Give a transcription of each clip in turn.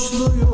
olur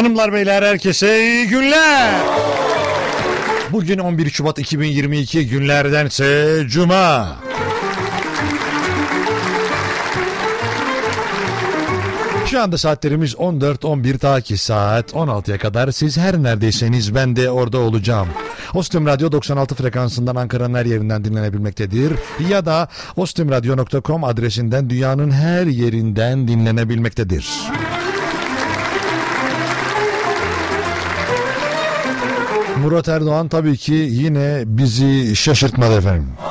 Hanımlar beyler herkese iyi günler. Bugün 11 Şubat 2022 günlerdense Cuma. Şu anda saatlerimiz 14-11 ta ki saat 16'ya kadar siz her neredeyseniz ben de orada olacağım. Ostim Radyo 96 frekansından Ankara'nın her yerinden dinlenebilmektedir. Ya da ostimradyo.com adresinden dünyanın her yerinden dinlenebilmektedir. Murat Erdoğan tabii ki yine bizi şaşırtmadı efendim.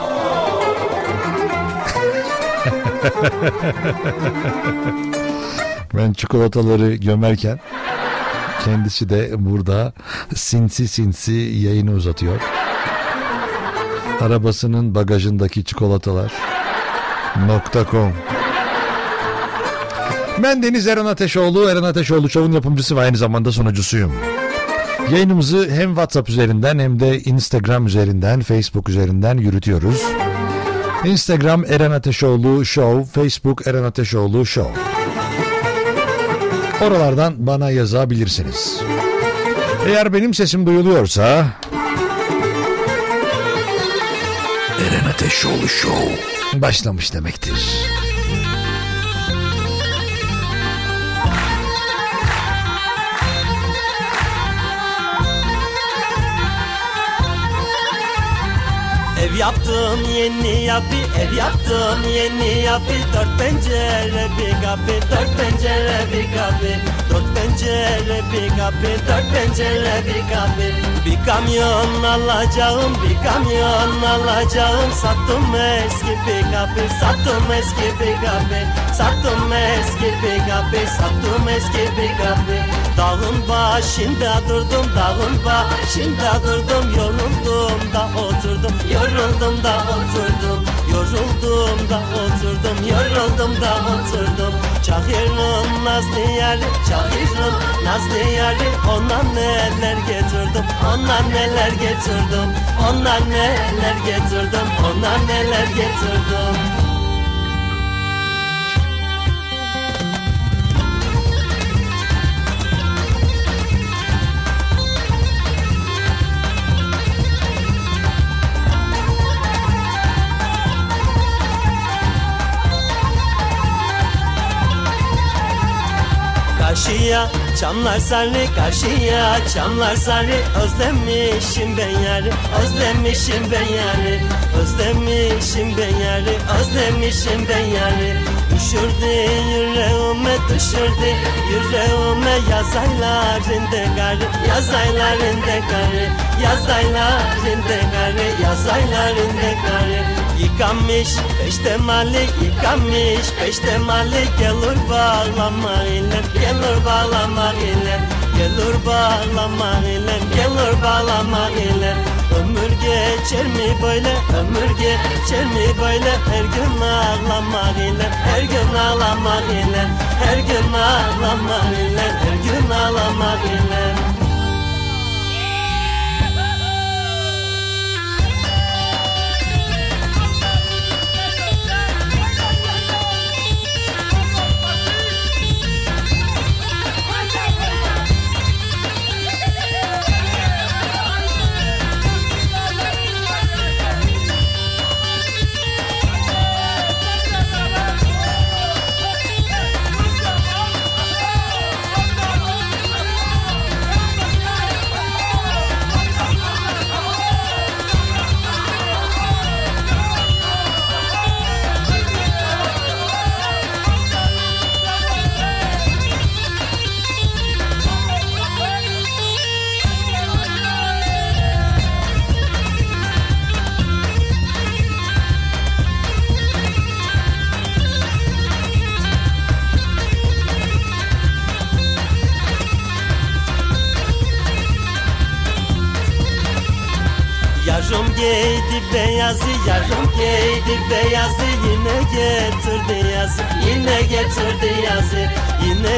ben çikolataları gömerken kendisi de burada sinsi sinsi yayını uzatıyor. Arabasının bagajındaki çikolatalar .com Ben Deniz Eren Ateşoğlu, Eren Ateşoğlu Show'un yapımcısı ve aynı zamanda sunucusuyum. Yayınımızı hem WhatsApp üzerinden hem de Instagram üzerinden, Facebook üzerinden yürütüyoruz. Instagram Eren Ateşoğlu Show, Facebook Eren Ateşoğlu Show. Oralardan bana yazabilirsiniz. Eğer benim sesim duyuluyorsa... Eren Ateşoğlu Show başlamış demektir. Yaptım yeni yapı ev yaptım yeni yapı Dört pencere bir kapı dört pencere bir kapı Dört pencere bir kapı dört pencere bir kapı. Bir kamyon alacağım bir kamyon alacağım Sattım eski bir kapı sattım eski bir kapı Sattım eski bir kapı sattım eski bir kapı Dağın başında durdum dağın başında durdum. Yoruldum da oturdum yoruldum da oturdum. Yoruldum da oturdum yoruldum da oturdum. Çahir'in nazlı yari Çahir'in nazlı yari. Ona neler getirdim ona neler getirdim Ona neler getirdim ona neler getirdim Karşıya. Çamlar sarı karşıya çamlar sarı. Özlemişim ben yarı özlemişim ben yarı. Özlemişim ben yarı özlemişim ben yarı. Düşürdü yüreğime düşürdü yüreğime. Yaz aylarında karı yaz aylarında karı. Yaz aylarında karı yaz aylarında karı Yıkamış peşte mali yıkamış peşte mali Gelir bağlama ile gelir bağlama ile Gelir bağlama ile gelir bağlama ile. Ömür geçer mi böyle ömür geçer mi böyle? Her gün ağlamak ile her gün ağlamak ile Her gün ağlamak ile her gün ağlamak ile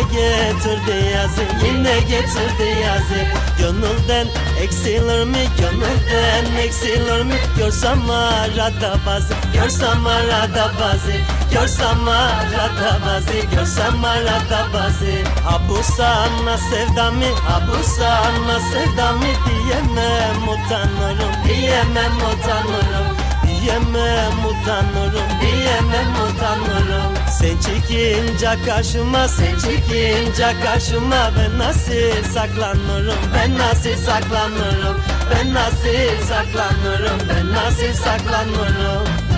getirdi yazı, yine getirdi yazı. Gönülden eksilir mi, gönülden eksilir mi? Görsem arada bazı, görsem arada bazı. Görsem arada bazı, görsem arada bazı. Ha bu sana sevdamı, ha bu sana sevdamı Diyemem utanırım, diyemem utanırım. Diyemem utanırım, diyemem utanırım Sen çıkınca karşıma sen çıkınca karşıma. Ben nasıl saklanırım ben nasıl saklanırım? Ben nasıl saklanırım ben nasıl saklanırım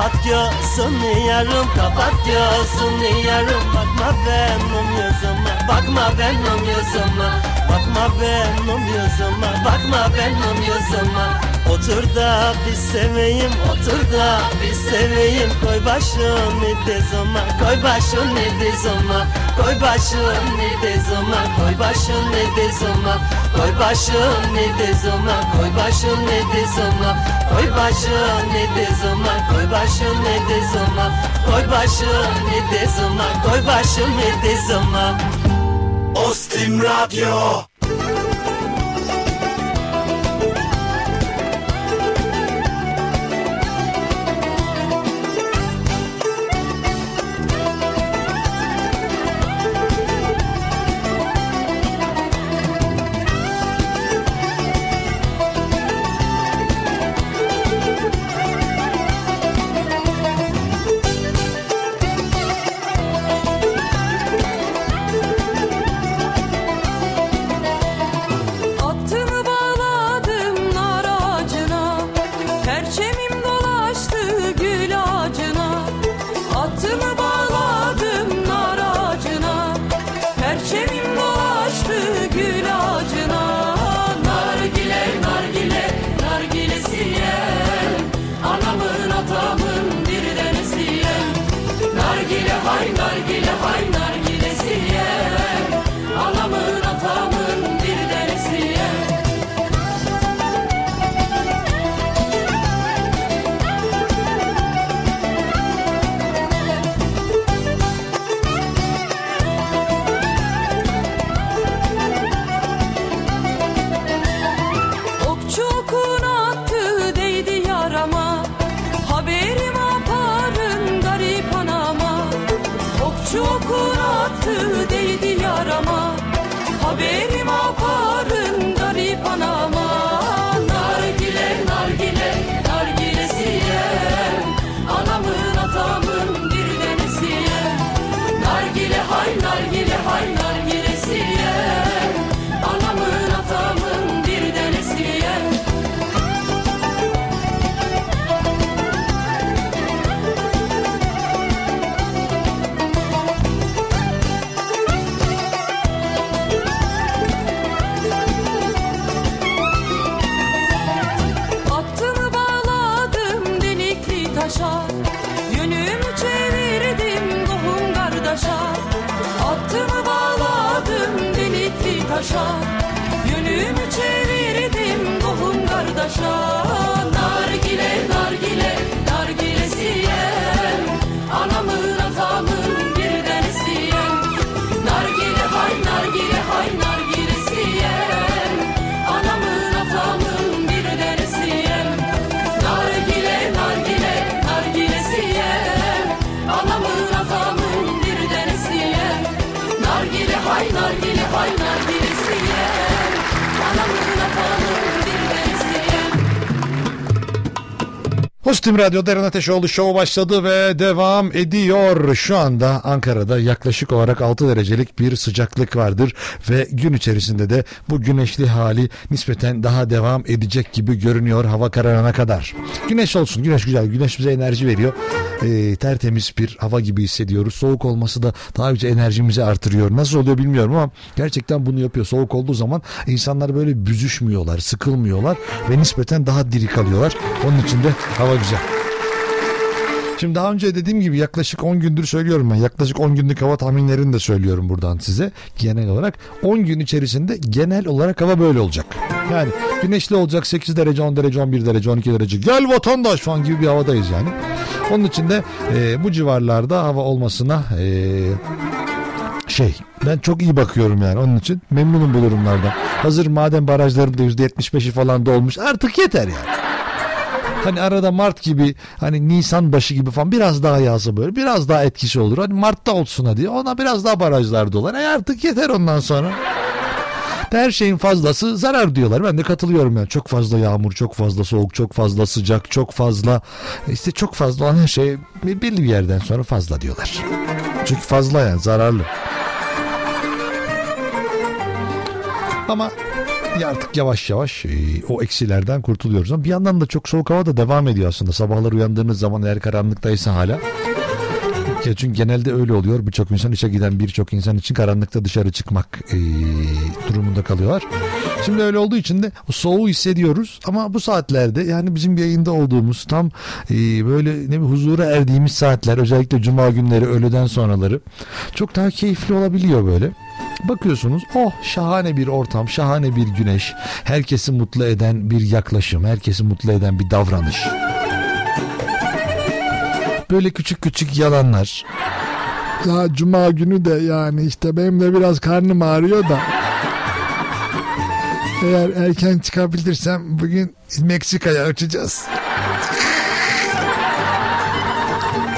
Kapat gözünü yarım kapat gözünü yarım. Bakma benim yüzüme bakma benim yüzüme. Bakma benim yüzüme bakma benim yüzüme Otur da bir seveyim otur da bir seveyim Koy başını dizime koy başını dizime Koy başını dizime koy başını dizime Koy başını dizime koy başını dizime Koy başını dizime koy başını dizime Koy başını dizime koy başını dizime Ostim Radyo taşa Yönümü çevirdim tohum kardeşa. Attımı bağladım delikli taşa. Yönümü çevirdim tohum kardeşa Postim Radyo'da Eren Ateşoğlu Show başladı ve devam ediyor. Şu anda Ankara'da yaklaşık olarak 6 derecelik bir sıcaklık vardır ve gün içerisinde de bu güneşli hali nispeten daha devam edecek gibi görünüyor hava kararana kadar. Güneş olsun, güneş güzel, güneş bize enerji veriyor. Ee, tertemiz bir hava gibi hissediyoruz. Soğuk olması da daha önce enerjimizi artırıyor. Nasıl oluyor bilmiyorum ama gerçekten bunu yapıyor. Soğuk olduğu zaman insanlar böyle büzüşmüyorlar, sıkılmıyorlar ve nispeten daha diri kalıyorlar. Onun için de hava güzel. Şimdi daha önce dediğim gibi yaklaşık 10 gündür söylüyorum ben. Yaklaşık 10 günlük hava tahminlerini de söylüyorum buradan size. Genel olarak 10 gün içerisinde genel olarak hava böyle olacak. Yani güneşli olacak 8 derece, 10 derece, 11 derece, 12 derece. Gel vatandaş falan gibi bir havadayız yani. Onun için de e, bu civarlarda hava olmasına e, şey ben çok iyi bakıyorum yani onun için memnunum bu durumlardan. Hazır madem barajların da %75'i falan dolmuş artık yeter yani. Hani arada Mart gibi hani Nisan başı gibi falan biraz daha yağsa böyle biraz daha etkisi olur. Hani Mart'ta olsun hadi ona biraz daha barajlar dolar. E artık yeter ondan sonra. Her şeyin fazlası zarar diyorlar. Ben de katılıyorum yani. Çok fazla yağmur, çok fazla soğuk, çok fazla sıcak, çok fazla işte çok fazla olan her şey belli bir yerden sonra fazla diyorlar. Çünkü fazla yani zararlı. Ama artık yavaş yavaş e, o eksilerden kurtuluyoruz. Ama bir yandan da çok soğuk hava da devam ediyor aslında. Sabahlar uyandığınız zaman eğer karanlıktaysa hala. Ya çünkü genelde öyle oluyor. Birçok insan işe giden birçok insan için karanlıkta dışarı çıkmak e, durumunda kalıyorlar. Şimdi öyle olduğu için de soğuğu hissediyoruz. Ama bu saatlerde yani bizim yayında olduğumuz tam e, böyle ne bir huzura erdiğimiz saatler özellikle cuma günleri öğleden sonraları çok daha keyifli olabiliyor böyle. Bakıyorsunuz oh şahane bir ortam, şahane bir güneş, herkesi mutlu eden bir yaklaşım, herkesi mutlu eden bir davranış. Böyle küçük küçük yalanlar. Ya cuma günü de yani işte benim de biraz karnım ağrıyor da. Eğer erken çıkabilirsem bugün Meksika'ya uçacağız.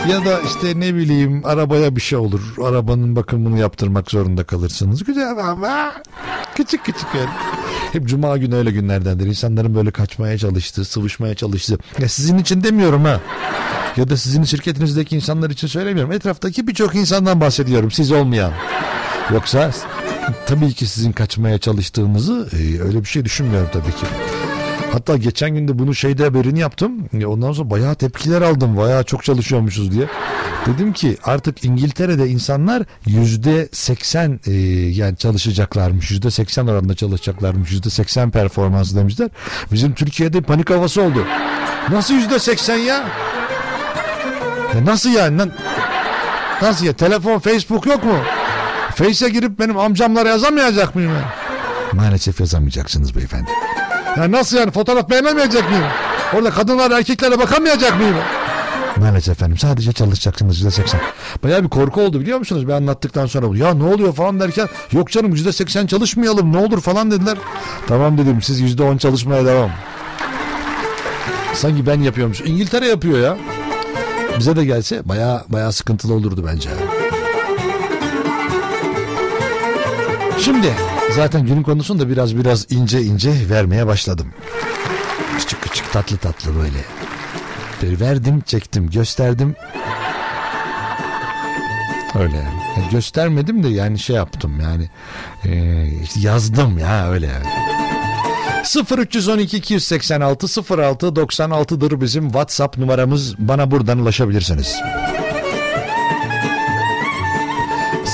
Ya da işte ne bileyim arabaya bir şey olur. Arabanın bakımını yaptırmak zorunda kalırsınız. Güzel ama küçük küçük yani. Hep cuma günü öyle günlerdendir. İnsanların böyle kaçmaya çalıştığı, sıvışmaya çalıştığı. Ya sizin için demiyorum ha. Ya da sizin şirketinizdeki insanlar için söylemiyorum. Etraftaki birçok insandan bahsediyorum. Siz olmayan. Yoksa tabii ki sizin kaçmaya çalıştığınızı e, öyle bir şey düşünmüyorum tabii ki. Hatta geçen günde bunu şeyde haberini yaptım. E, Ondan sonra bayağı tepkiler aldım. Bayağı çok çalışıyormuşuz diye. Dedim ki artık İngiltere'de insanlar yüzde seksen e, yani çalışacaklarmış. Yüzde seksen oranında çalışacaklarmış. Yüzde seksen performansı demişler. Bizim Türkiye'de panik havası oldu. Nasıl yüzde seksen ya? Ya nasıl yani? Lan- Nasıl ya? Telefon, Facebook yok mu? Face'e girip benim amcamlara yazamayacak mıyım ben? Maalesef yazamayacaksınız beyefendi. Ya nasıl yani? Fotoğraf beğenemeyecek miyim? Orada kadınlar erkeklere bakamayacak mıyım? Maalesef efendim sadece çalışacaksınız yüzde seksen. Baya bir korku oldu biliyor musunuz? Ben anlattıktan sonra ya ne oluyor falan derken yok canım yüzde seksen çalışmayalım ne olur falan dediler. Tamam dedim siz yüzde on çalışmaya devam. Sanki ben yapıyormuş. İngiltere yapıyor ya. Bize de gelse baya baya sıkıntılı olurdu bence. Şimdi zaten günün konusunu da biraz biraz ince ince vermeye başladım. Küçük küçük tatlı tatlı böyle. Böyle verdim çektim gösterdim. Öyle yani. göstermedim de yani şey yaptım yani e, yazdım ya öyle yani. 0312 286 06 96'dır bizim WhatsApp numaramız. Bana buradan ulaşabilirsiniz.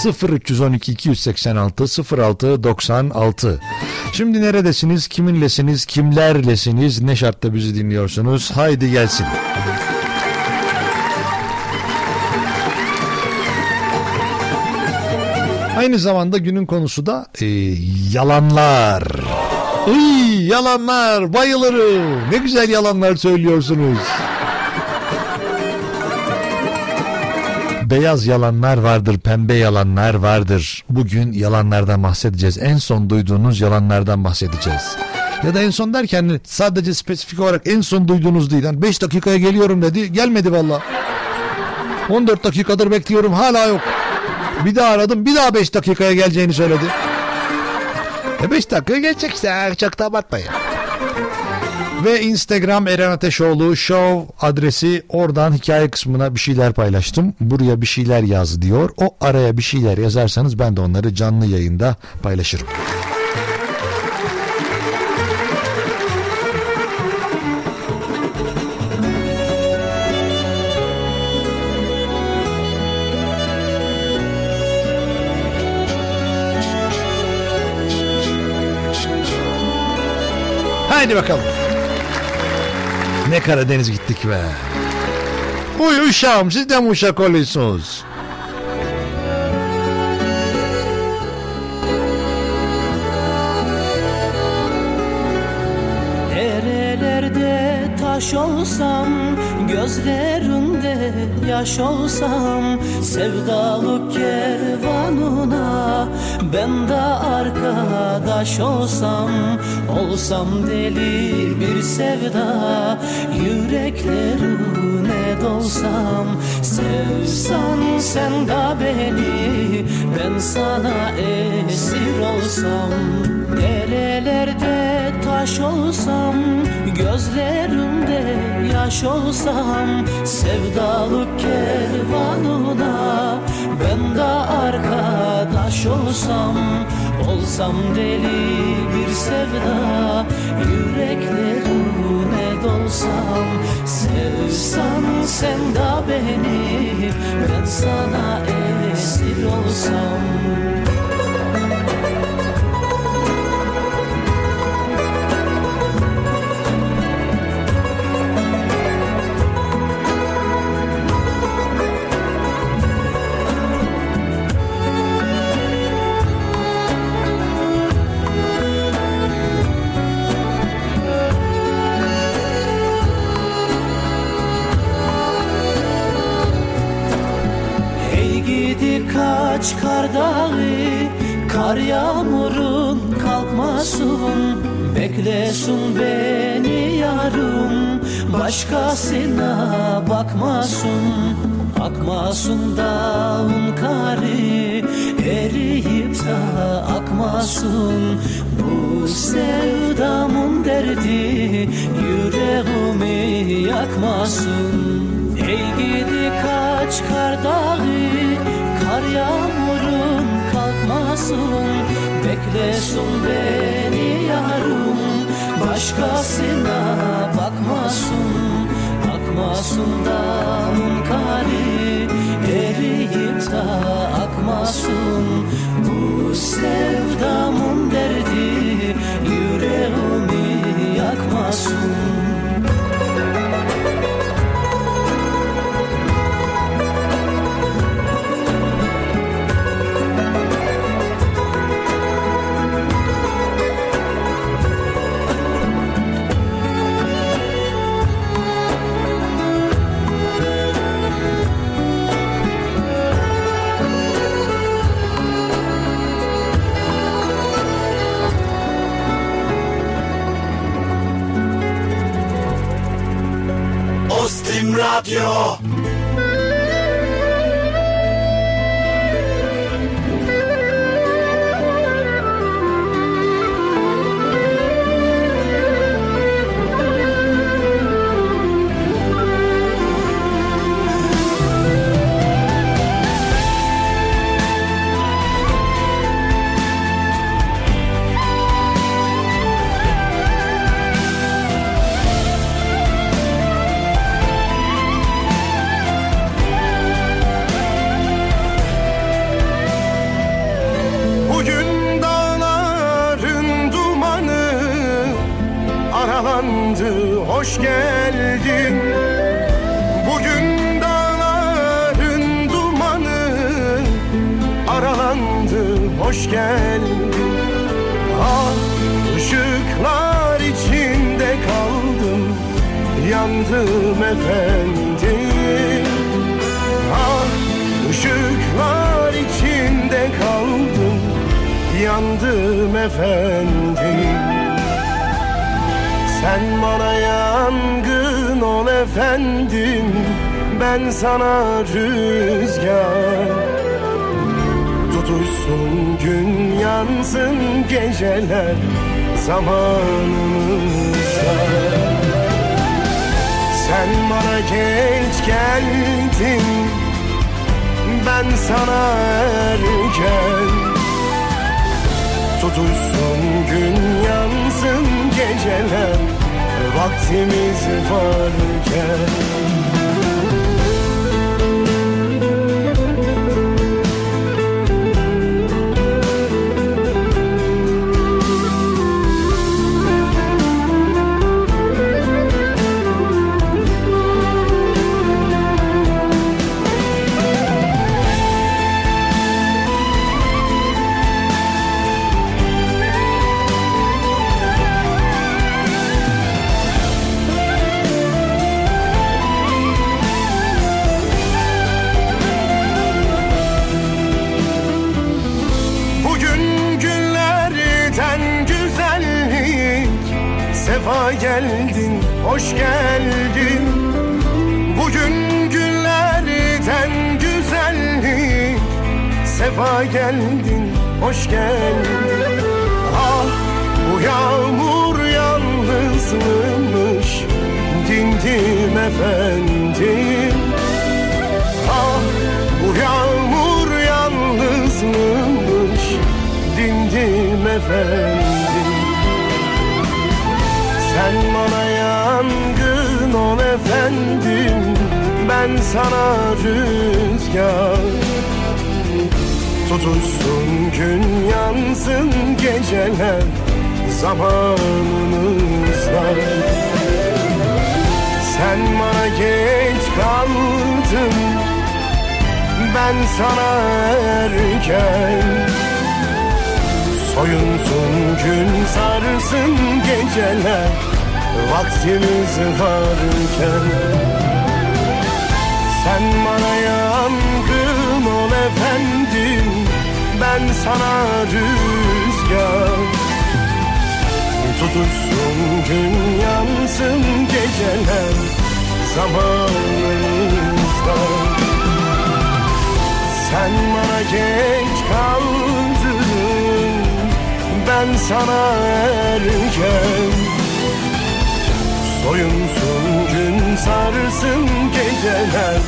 0312 286 06 96. Şimdi neredesiniz? Kiminlesiniz? Kimlerlesiniz? Ne şartta bizi dinliyorsunuz? Haydi gelsin. Aynı zamanda günün konusu da e, yalanlar. Iy, yalanlar bayılırım. Ne güzel yalanlar söylüyorsunuz. Beyaz yalanlar vardır, pembe yalanlar vardır. Bugün yalanlardan bahsedeceğiz. En son duyduğunuz yalanlardan bahsedeceğiz. Ya da en son derken sadece spesifik olarak en son duyduğunuz değil. Yani 5 dakikaya geliyorum dedi. Gelmedi valla. 14 dakikadır bekliyorum hala yok. Bir daha aradım bir daha 5 dakikaya geleceğini söyledi. E 5 dakikaya gelecek işte çok da abartmayın. Ve Instagram Eren Ateşoğlu Show adresi oradan hikaye kısmına bir şeyler paylaştım. Buraya bir şeyler yaz diyor. O araya bir şeyler yazarsanız ben de onları canlı yayında paylaşırım. Haydi bakalım. Ne Karadeniz gittik be. Uy uşağım siz de mi uşak oluyorsunuz? Taş olsam Gözlerinde yaş olsam Sevdalık kervanına Ben de arkadaş olsam Olsam deli bir sevda Yüreklerine dolsam Sevsan sen de beni Ben sana esir olsam Derelerde taş olsam Gözlerimde yaş olsam Sevdalık kervanına Ben de arkadaş olsam Olsam deli bir sevda Yüreklerine dolsam Sevsan sen de beni Ben sana esir olsam dağı Kar yağmurun kalkmasın. Beklesin beni yarım Başkasına bakmasın. Akmasın dağın kari Eriyip de akmasın. Bu sevdamın derdi Yüreğimi yakmasın. Ey gidi kaç kar dağı Kar yağmurun kalkmasın Beklesin beni yarım. Başkasına bakmasın Akmasın dağın kari Eriyip de akmasın Bu sevdamın derdi Yüreğimi yakmasın Radyo hoş geldin Ah ışıklar içinde kaldım yandım efendim. Ah ışıklar içinde kaldım Yandım efendim. Sen bana yangın ol efendim Ben sana rüzgar Tutuşsun gün yansın geceler Zamanımızda. Sen bana geç geldin Ben sana erken. Tutuşsun gün yansın geceler Vaktimiz varken sefa geldin, hoş geldin. Bugün günlerden güzellik. Sefa geldin, hoş geldin. Ah bu yağmur yalnızmış Dindim efendim. Ah bu yağmur yalnızmış Dindim efendim Sen bana yangın ol efendim Ben sana rüzgar. Tutuşsun gün yansın geceler Zamanımız var Sen bana geç kaldın Ben sana erken Soyunsun gün sarsın geceler Vaktimiz varken. Sen bana yangın ol efendim Ben sana rüzgar. Tutuşsun gün yansın geceler Zamanımızda. Sen bana geç kaldın Ben sana erken. Soyunsun gün sarsın geceler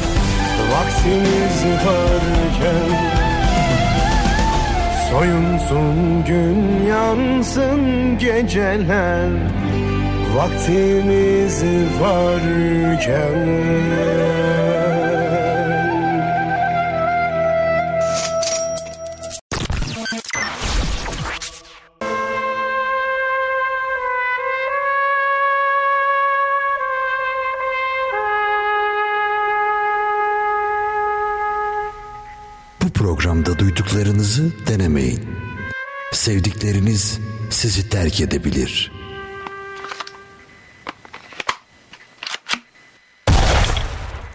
Vaktimiz varken. Soyunsun gün yansın geceler Vaktimiz varken Sevdikleriniz sizi terk edebilir.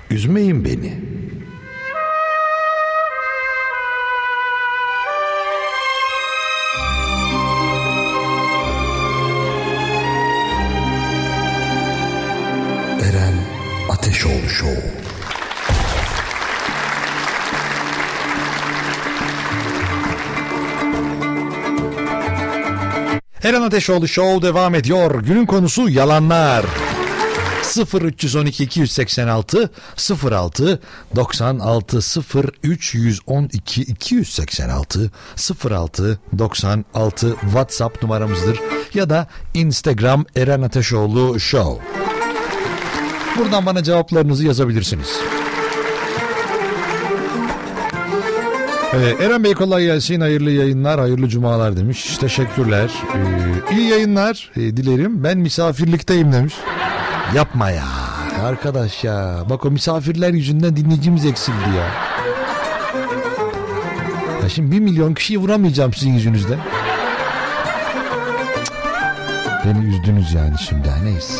Üzmeyin beni. Eren Ateşoğlu Show devam ediyor. Günün konusu yalanlar. 0312 286 06 96 0312 286 06 96 WhatsApp numaramızdır ya da Instagram Eren Ateşoğlu Show. Buradan bana cevaplarınızı yazabilirsiniz. Ee, Eren Bey kolay gelsin. Hayırlı yayınlar, hayırlı cumalar demiş. Teşekkürler. Ee, iyi yayınlar e, dilerim. Ben misafirlikteyim demiş. Yapma ya. Arkadaş ya. Bak o misafirler yüzünden dinleyicimiz eksildi ya. Ya şimdi bir milyon kişiyi vuramayacağım sizin yüzünüzden. Beni üzdünüz yani şimdi. Neyse.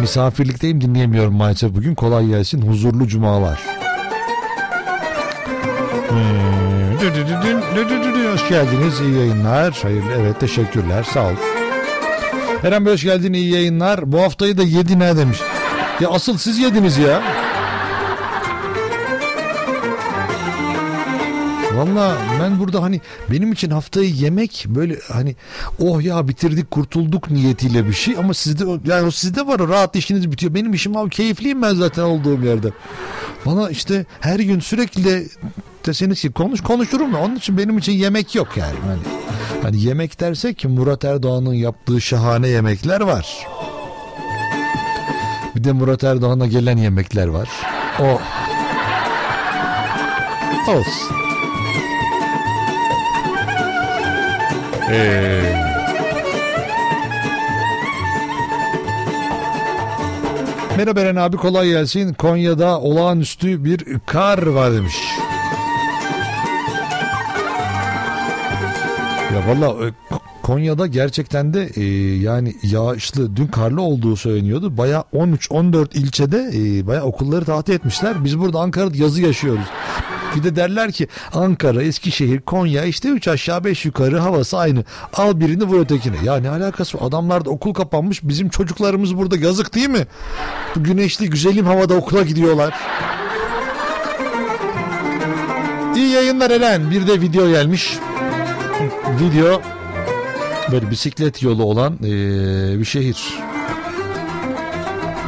Misafirlikteyim dinleyemiyorum maalesef bugün. Kolay gelsin. Huzurlu cumalar. Hoş geldiniz. İyi yayınlar. Hayırlı evet teşekkürler. Sağ ol. Eren Bey hoş geldin. iyi yayınlar. Bu haftayı da yedin ha demiş. Ya asıl siz yediniz ya. Valla ben burada hani benim için haftayı yemek böyle hani oh ya bitirdik kurtulduk niyetiyle bir şey ama sizde yani o sizde var o rahat işiniz bitiyor. Benim işim abi keyifliyim ben zaten olduğum yerde. Bana işte her gün sürekli de deseniz ki konuş konuşurum da onun için benim için yemek yok yani. Hani, hani yemek dersek ki Murat Erdoğan'ın yaptığı şahane yemekler var. Bir de Murat Erdoğan'a gelen yemekler var. O olsun. Ee, Merhaba Eren abi kolay gelsin. Konya'da olağanüstü bir kar var demiş. Ya valla e, Konya'da gerçekten de e, yani yağışlı dün karlı olduğu söyleniyordu. Baya 13-14 ilçede e, baya okulları tatil etmişler. Biz burada Ankara'da yazı yaşıyoruz. Bir de derler ki Ankara, Eskişehir, Konya işte üç aşağı beş yukarı havası aynı. Al birini vur ötekine. Ya ne alakası var? Adamlarda okul kapanmış bizim çocuklarımız burada yazık değil mi? Bu güneşli güzelim havada okula gidiyorlar. İyi yayınlar Eren. Bir de video gelmiş. Video böyle bisiklet yolu olan eee, bir şehir.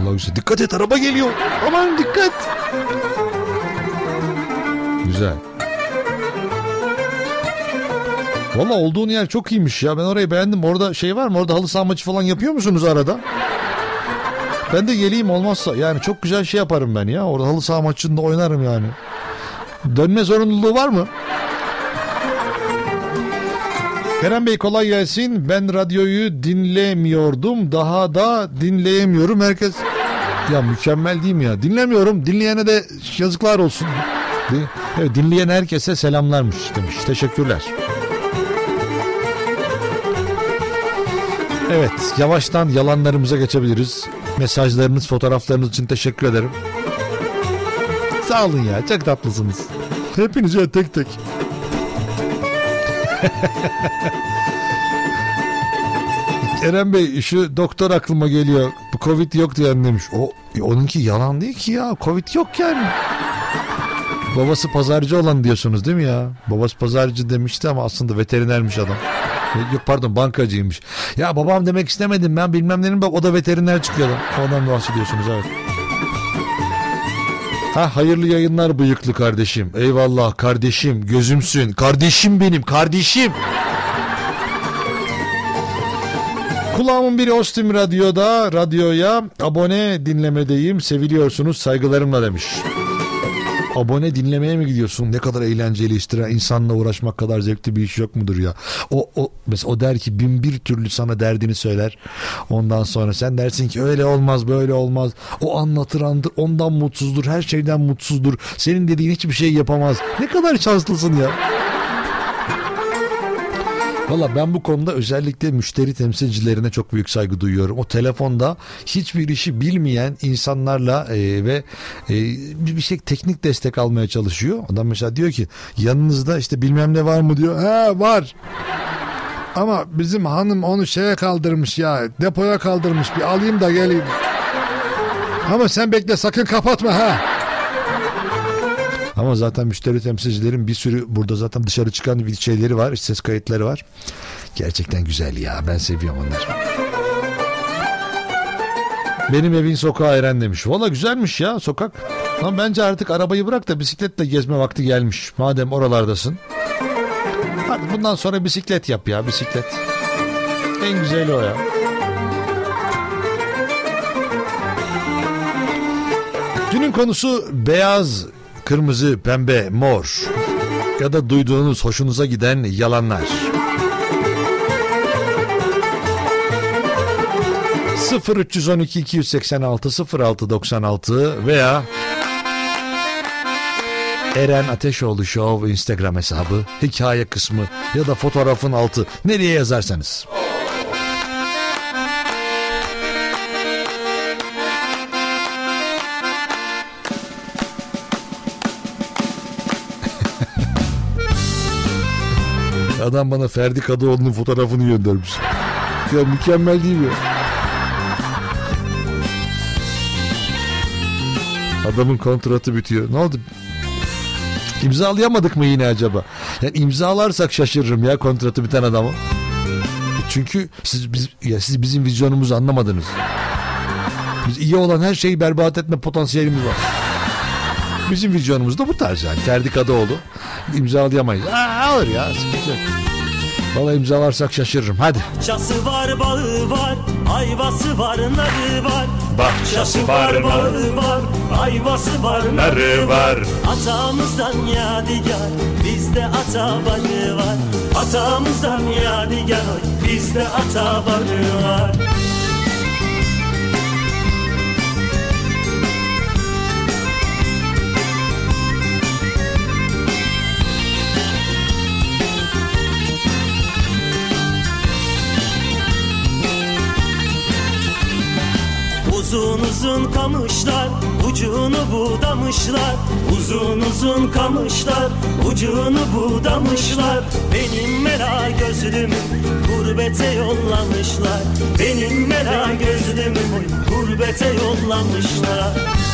Allah güzel. Dikkat et araba geliyor. Aman dikkat. Güzel. Valla olduğun yer çok iyiymiş ya. Ben orayı beğendim. Orada şey var mı? Orada halı saha maçı falan yapıyor musunuz arada? Ben de geleyim olmazsa. Yani çok güzel şey yaparım ben ya. Orada halı saha maçında oynarım yani. Dönme zorunluluğu var mı? Kerem Bey kolay gelsin. Ben radyoyu dinlemiyordum. Daha da dinleyemiyorum. Herkes ya mükemmel değil mi ya? Dinlemiyorum. Dinleyene de yazıklar olsun. Di- Evet, dinleyen herkese selamlarmış demiş. Teşekkürler. Evet, yavaştan yalanlarımıza geçebiliriz. Mesajlarınız, fotoğraflarınız için teşekkür ederim. Sağ olun ya, çok tatlısınız. Hepinize tek tek. Eren Bey şu doktor aklıma geliyor. Bu Covid yok diyen demiş. O onunki yalan değil ki ya. Covid yok yani. Babası pazarcı olan diyorsunuz değil mi ya? Babası pazarcı demişti ama aslında veterinermiş adam. Yok pardon bankacıymış. Ya babam demek istemedim ben bilmem nenin bak o da veteriner çıkıyor. Ondan bahsediyorsunuz evet. Ha hayırlı yayınlar bıyıklı kardeşim. Eyvallah kardeşim gözümsün. Kardeşim benim kardeşim. Kulağımın biri Ostim Radyo'da radyoya abone dinlemedeyim. Seviliyorsunuz saygılarımla demiş. Abone dinlemeye mi gidiyorsun? Ne kadar eğlenceli istira insanla uğraşmak kadar zevkli bir iş yok mudur ya? O, o mesela o der ki bin bir türlü sana derdini söyler. Ondan sonra sen dersin ki öyle olmaz böyle olmaz. O anlatır anlatır ondan mutsuzdur her şeyden mutsuzdur. Senin dediğin hiçbir şey yapamaz. Ne kadar şanslısın ya. Valla ben bu konuda özellikle müşteri temsilcilerine çok büyük saygı duyuyorum. O telefonda hiçbir işi bilmeyen insanlarla e, ve e, bir şey teknik destek almaya çalışıyor. Adam mesela diyor ki yanınızda işte bilmem ne var mı diyor. He var. Ama bizim hanım onu şeye kaldırmış ya depoya kaldırmış bir alayım da geleyim. Ama sen bekle sakın kapatma ha. Ama zaten müşteri temsilcilerin bir sürü burada zaten dışarı çıkan şeyleri var, ses kayıtları var. Gerçekten güzel ya. Ben seviyorum onları. Benim evin sokağı Eren demiş. Valla güzelmiş ya sokak. Ama bence artık arabayı bırak da bisikletle gezme vakti gelmiş. Madem oralardasın. Hadi bundan sonra bisiklet yap ya bisiklet. En güzeli o ya. Günün konusu beyaz, kırmızı, pembe, mor ya da duyduğunuz hoşunuza giden yalanlar. 0312 286 0696 veya Eren Ateşoğlu Show Instagram hesabı, hikaye kısmı ya da fotoğrafın altı nereye yazarsanız. Adam bana Ferdi Kadıoğlu'nun fotoğrafını göndermiş. Ya mükemmel değil mi? Adamın kontratı bitiyor. Ne oldu? İmzalayamadık mı yine acaba? Yani imzalarsak şaşırırım ya kontratı biten adamı. Çünkü siz biz ya siz bizim vizyonumuzu anlamadınız. Biz iyi olan her şeyi berbat etme potansiyelimiz var. Bizim vizyonumuz da bu tarz yani. Ferdi Kadıoğlu imzalayamayız. Aa, alır ya. sıkıntı. Valla imzalarsak şaşırırım. Hadi. Bahçesi var, bağı var, ayvası var, narı var. Bahçesi var, bağı var, ayvası var, narı var. Atamızdan yadigar, bizde ata bağı var. Atamızdan yadigar, bizde ata bağı var. Uzun uzun kamışlar ucunu budamışlar. Uzun uzun kamışlar ucunu budamışlar. Benim mela gözlümü gurbete yollamışlar. Benim mela gözlümü gurbete yollamışlar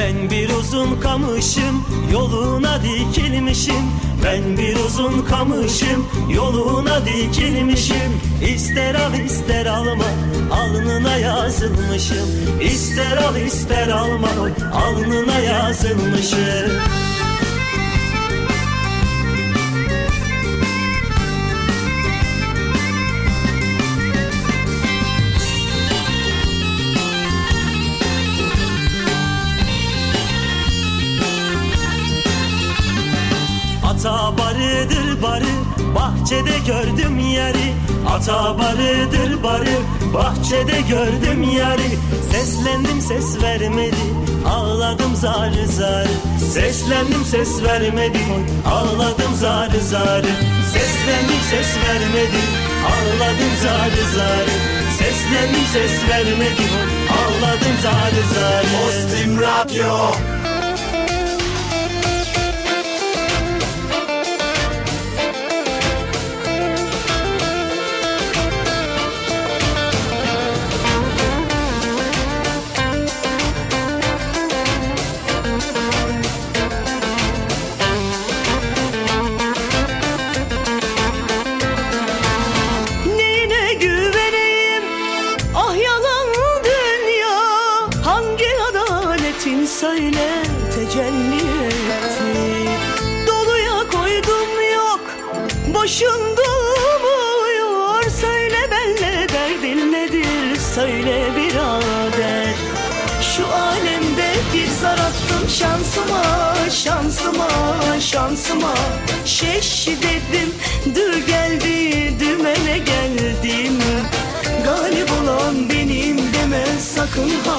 Ben bir uzun kamışım yoluna dikilmişim. Ben bir uzun kamışım yoluna dikilmişim. İster al ister alma alnına yazılmışım. İster al ister alma alnına yazılmışım bahçede gördüm yeri. Ata barıdır barı bahçede gördüm yeri. Seslendim ses vermedi ağladım zarı zarı Seslendim ses vermedi ağladım zarı zarı Seslendim ses vermedi ağladım zarı zarı Seslendim ses vermedi ağladım zarı zarı Ostim Radyo söyle tecelli etti Doluya koydum yok boşun dolmuyor Söyle benle derdin nedir söyle birader. Şu alemde bir zar attım şansıma şansıma şansıma. Şeş dedim dü geldi dümene geldim. Galip olan benim deme sakın ha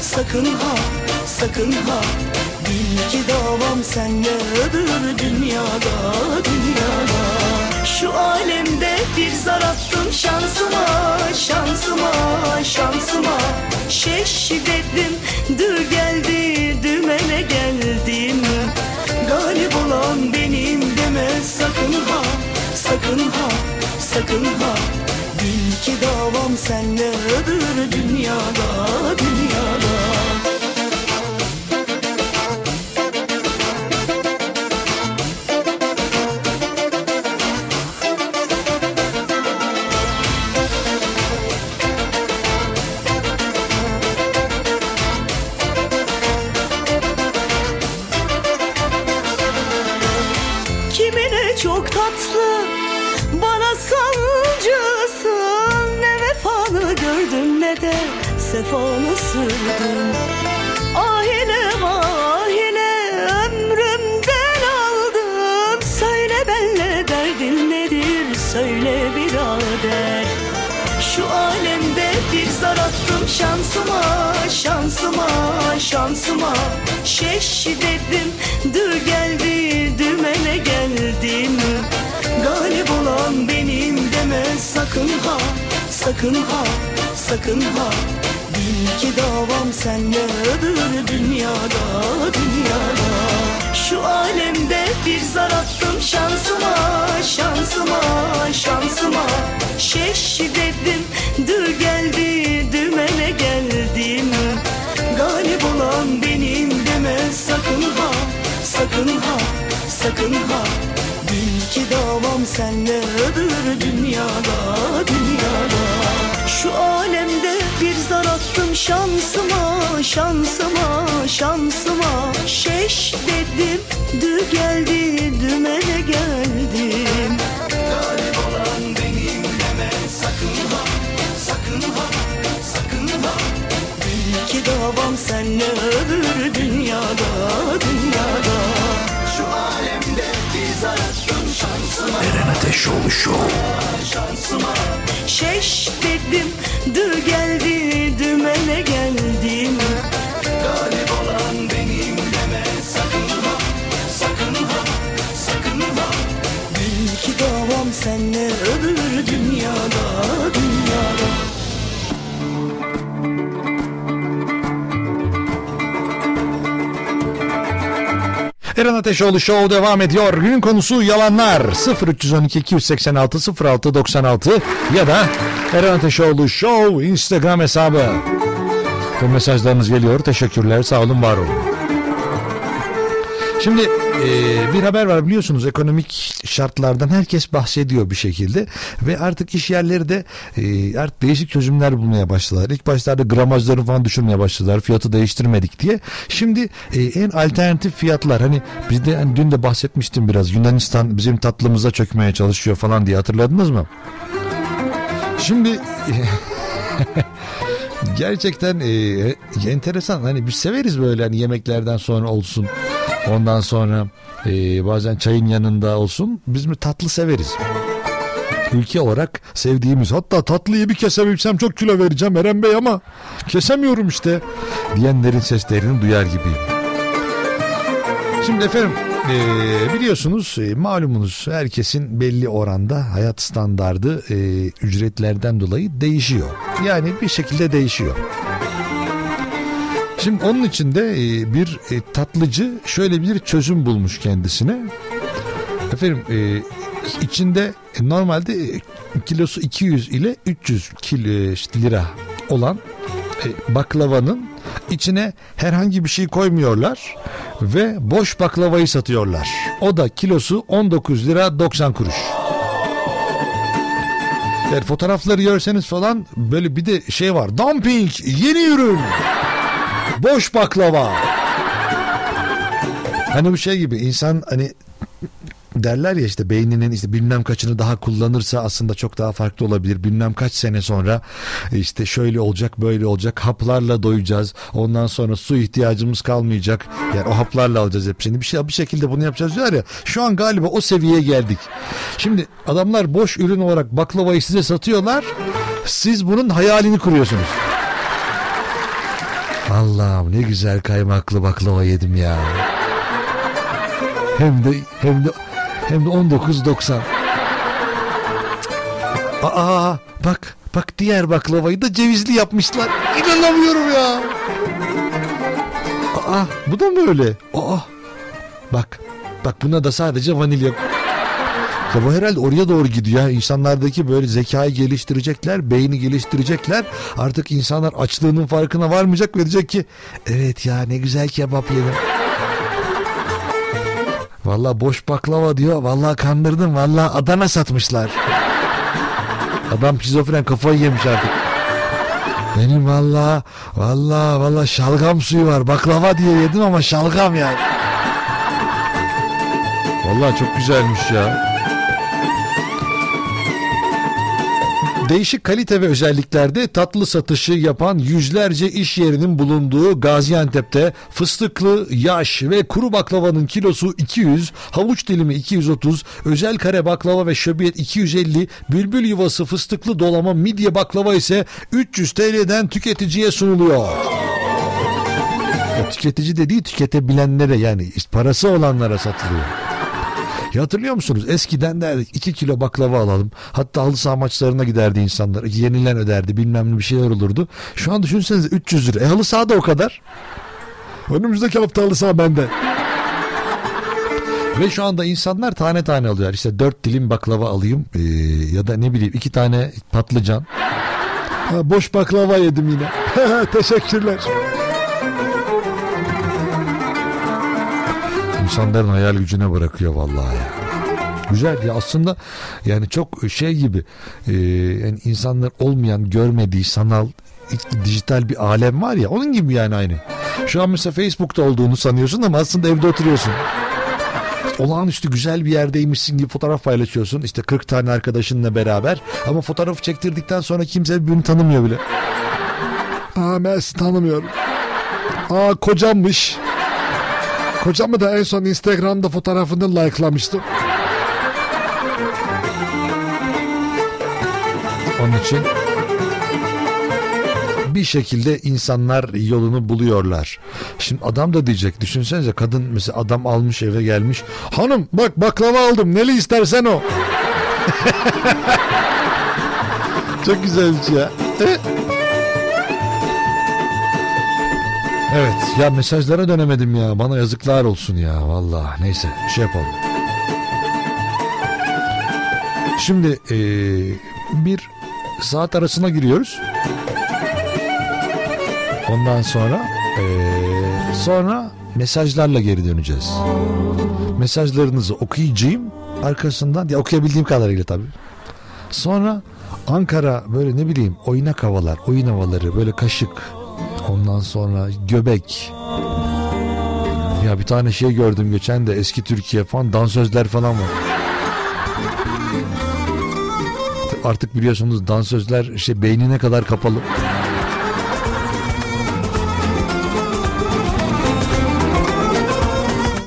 sakın ha sakın ha. Bil ki davam senle öbür dünyada dünyada. Şu alemde bir zar attım şansıma şansıma şansıma. Şeş dedim dü geldi dümene geldim. Galip olan benim deme sakın ha sakın ha sakın ha. Bil ki davam senle öbür dünyada dünyada sakın ha, sakın ha. Bil ki davam senle öbür dünyada, dünyada. Şu alemde bir zar attım şansıma, şansıma, şansıma. Şeş dedim, dü geldi, dümene geldim. Galip olan benim deme sakın ha, sakın ha, sakın ha. Bil ki davam senle öbür dünyada, dünyada Şu alemde bir zar attım şansıma, şansıma, şansıma. Şeş dedim, dü geldi, dümene geldim Galip olan benim deme sakın ha, sakın ha, sakın ha ki davam senle öbür dünyada, dünyada. Şu alemde bir zar Eren Ateşoğlu Show. Şeş dedim dı geldi dümene geldim Galip Eren Ateşoğlu Show devam ediyor. Günün konusu yalanlar. 0312 286 06 96 ya da Eren Ateşoğlu Show Instagram hesabı. Bu mesajlarınız geliyor. Teşekkürler. Sağ olun, var olun. Şimdi e, bir haber var biliyorsunuz ekonomik şartlardan herkes bahsediyor bir şekilde ve artık iş yerleri de e, artık değişik çözümler bulmaya başladılar. İlk başlarda gramajlarını falan düşürmeye başladılar fiyatı değiştirmedik diye. Şimdi e, en alternatif fiyatlar hani biz de hani dün de bahsetmiştim biraz Yunanistan bizim tatlımıza çökmeye çalışıyor falan diye hatırladınız mı? Şimdi gerçekten e, enteresan hani biz severiz böyle hani yemeklerden sonra olsun ondan sonra e, bazen çayın yanında olsun biz mi tatlı severiz ülke olarak sevdiğimiz hatta tatlıyı bir kesebilsem çok kilo vereceğim Eren Bey ama kesemiyorum işte diyenlerin seslerini duyar gibiyim. Şimdi efendim e, biliyorsunuz e, malumunuz herkesin belli oranda hayat standardı e, ücretlerden dolayı değişiyor. Yani bir şekilde değişiyor. Şimdi onun için de e, bir e, tatlıcı şöyle bir çözüm bulmuş kendisine. Efendim e, içinde normalde kilosu 200 ile 300 kilo e, işte lira olan baklavanın içine herhangi bir şey koymuyorlar ve boş baklavayı satıyorlar. O da kilosu 19 lira 90 kuruş. Yani fotoğrafları görseniz falan böyle bir de şey var. Dumping yeni ürün. Boş baklava. Hani bu şey gibi insan hani derler ya işte beyninin işte bilmem kaçını daha kullanırsa aslında çok daha farklı olabilir. Bilmem kaç sene sonra işte şöyle olacak böyle olacak haplarla doyacağız. Ondan sonra su ihtiyacımız kalmayacak. Yani o haplarla alacağız hepsini. Bir şey bir şekilde bunu yapacağız diyor ya. Şu an galiba o seviyeye geldik. Şimdi adamlar boş ürün olarak baklavayı size satıyorlar. Siz bunun hayalini kuruyorsunuz. Allah'ım ne güzel kaymaklı baklava yedim ya. Hem de hem de hem de 19.90. Aa bak bak diğer baklavayı da cevizli yapmışlar. İnanamıyorum ya. Aa bu da mı öyle? Aa bak bak buna da sadece vanilya. Ya bu herhalde oraya doğru gidiyor. ya. İnsanlardaki böyle zekayı geliştirecekler, beyni geliştirecekler. Artık insanlar açlığının farkına varmayacak ve diyecek ki evet ya ne güzel kebap yedim. Vallahi boş baklava diyor. Vallahi kandırdım. Vallahi Adana satmışlar. Adam şizofren kafayı yemiş artık. Benim vallahi vallahi vallahi şalgam suyu var. Baklava diye yedim ama şalgam yani. Vallahi çok güzelmiş ya. Değişik kalite ve özelliklerde tatlı satışı yapan yüzlerce iş yerinin bulunduğu Gaziantep'te fıstıklı, yaş ve kuru baklavanın kilosu 200, havuç dilimi 230, özel kare baklava ve şöbiyet 250, bülbül yuvası fıstıklı dolama midye baklava ise 300 TL'den tüketiciye sunuluyor. Ya tüketici dediği tüketebilenlere yani parası olanlara satılıyor. Hatırlıyor musunuz? Eskiden derdik 2 kilo baklava alalım. Hatta halı saha maçlarına giderdi insanlar. Yenilen öderdi bilmem ne bir şeyler olurdu. Şu an düşünsenize 300 lira. E halı saha da o kadar. Önümüzdeki hafta halı saha bende. Ve şu anda insanlar tane tane alıyor. İşte 4 dilim baklava alayım ee, ya da ne bileyim 2 tane patlıcan. Ha, boş baklava yedim yine. Teşekkürler. İnsanların hayal gücüne bırakıyor vallahi. Güzel ya aslında yani çok şey gibi e, yani insanlar olmayan görmediği sanal dijital bir alem var ya onun gibi yani aynı. Şu an mesela Facebook'ta olduğunu sanıyorsun ama aslında evde oturuyorsun. Olağanüstü güzel bir yerdeymişsin gibi fotoğraf paylaşıyorsun. İşte 40 tane arkadaşınla beraber. Ama fotoğrafı çektirdikten sonra kimse birbirini tanımıyor bile. Aa ben tanımıyorum. Aa kocammış. Kocamı da en son Instagram'da fotoğrafını likelamıştım. Onun için bir şekilde insanlar yolunu buluyorlar. Şimdi adam da diyecek düşünsenize kadın mesela adam almış eve gelmiş. Hanım bak baklava aldım neli istersen o. Çok güzelmiş ya. E? Evet ya mesajlara dönemedim ya bana yazıklar olsun ya valla neyse şey yapalım. Şimdi eee, bir saat arasına giriyoruz. Ondan sonra eee, sonra mesajlarla geri döneceğiz. Mesajlarınızı okuyacağım arkasından ya okuyabildiğim kadarıyla tabii. Sonra Ankara böyle ne bileyim oynak havalar, oyun havaları böyle kaşık. Ondan sonra göbek. Ya bir tane şey gördüm geçen de eski Türkiye falan dansözler falan var. Artık biliyorsunuz dansözler işte beynine kadar kapalı.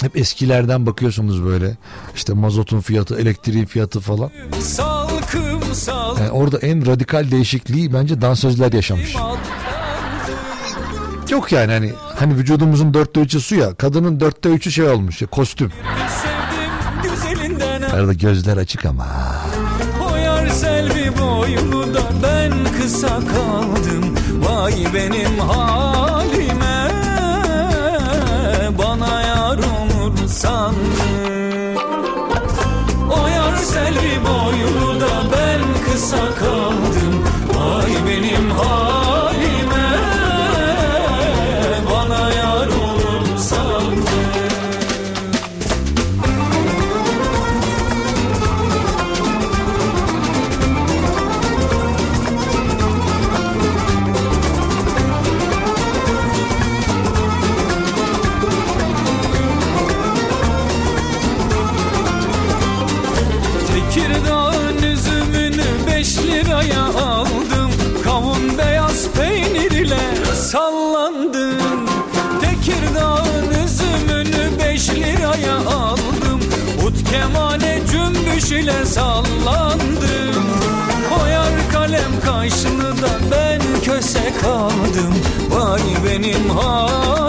Hep eskilerden bakıyorsunuz böyle. İşte mazotun fiyatı, elektriğin fiyatı falan. Salkım Yani orada en radikal değişikliği bence dansözler yaşamış. Yok yani hani hani vücudumuzun dörtte üçü su ya kadının dörtte üçü şey olmuş ya kostüm. Arada gözler açık ama. O yar selvi boyunu da ben kısa kaldım Vay benim halime Bana yar olur sandım O yar selvi boyunu da ben kısa kaldım ile sallandım Koyar kalem kaşını da ben köse kaldım Vay benim halime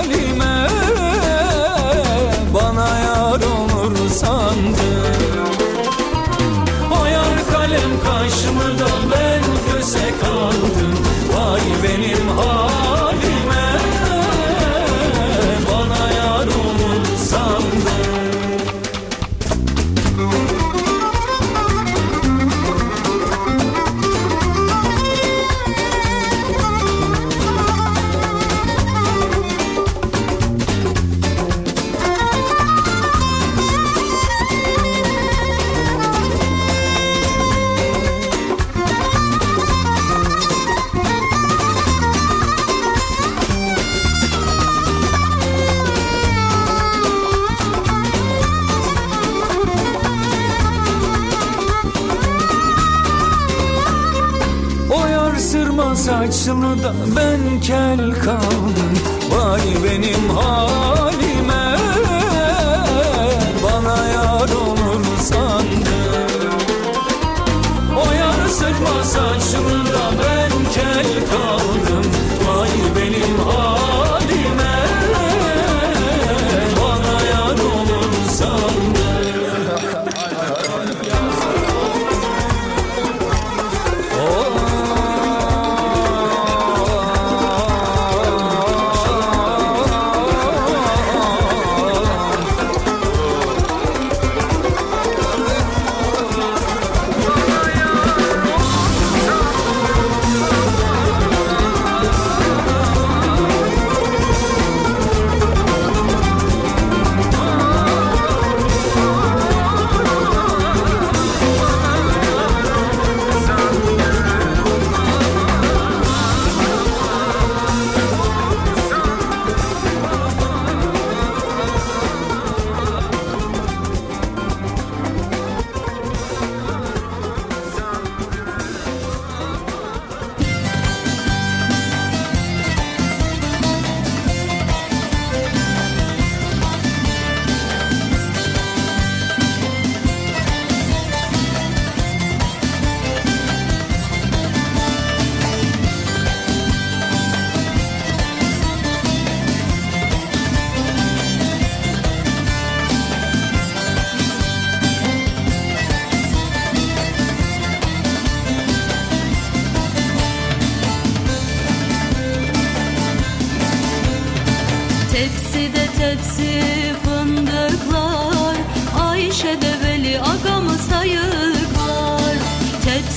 kel kaldım Vay benim halime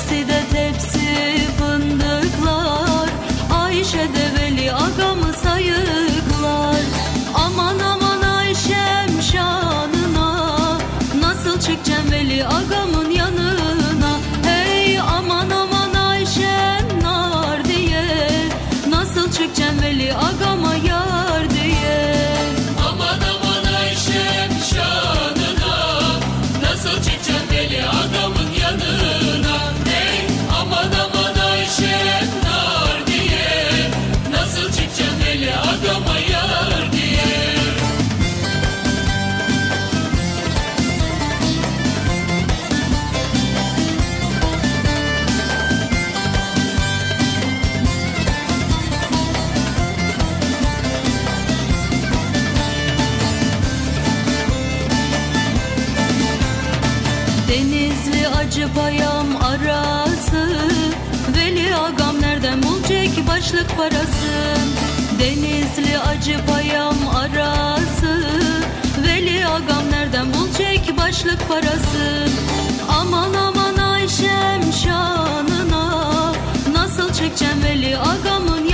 Hepsi tepsi fındıklar. Ayşe de agamı sayıklar? Aman aman Ayşem şanına Nasıl çıkacağım veli agamın yanına? Hey aman aman Ayşem nar Nasıl çıkacağım veli agamın Hacı payam arası. Veli agam nereden bulacak başlık parası? Aman aman Ayşem şanına. Nasıl çekeceğim Veli agamın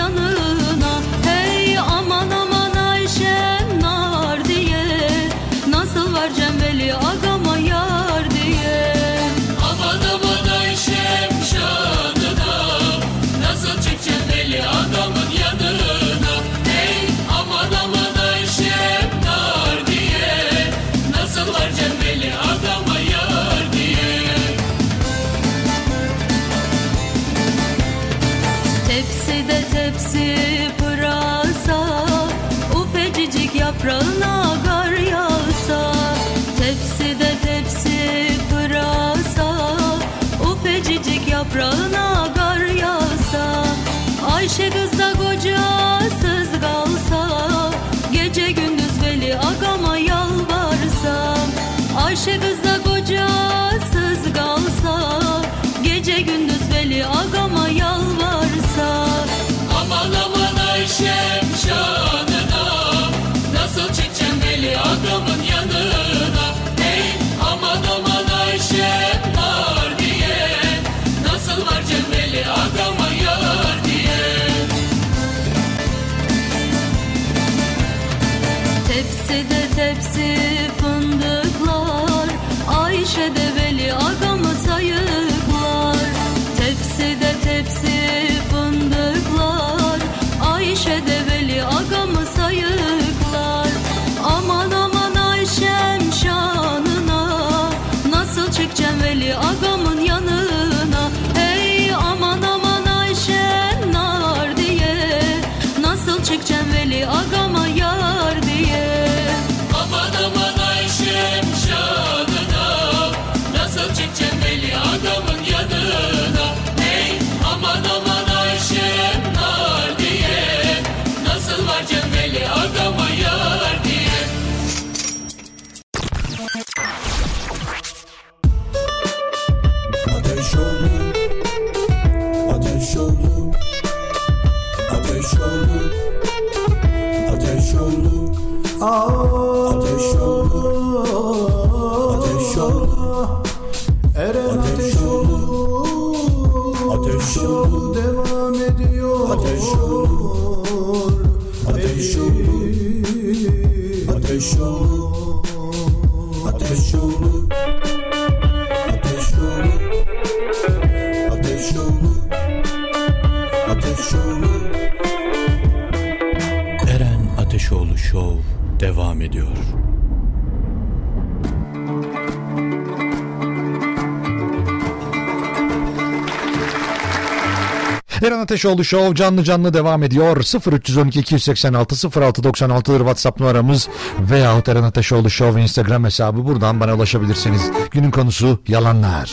Ateşoğlu Show canlı canlı devam ediyor. 0312 286 0696 WhatsApp numaramız veya Eren Ateşoğlu Show Instagram hesabı buradan bana ulaşabilirsiniz. Günün konusu yalanlar.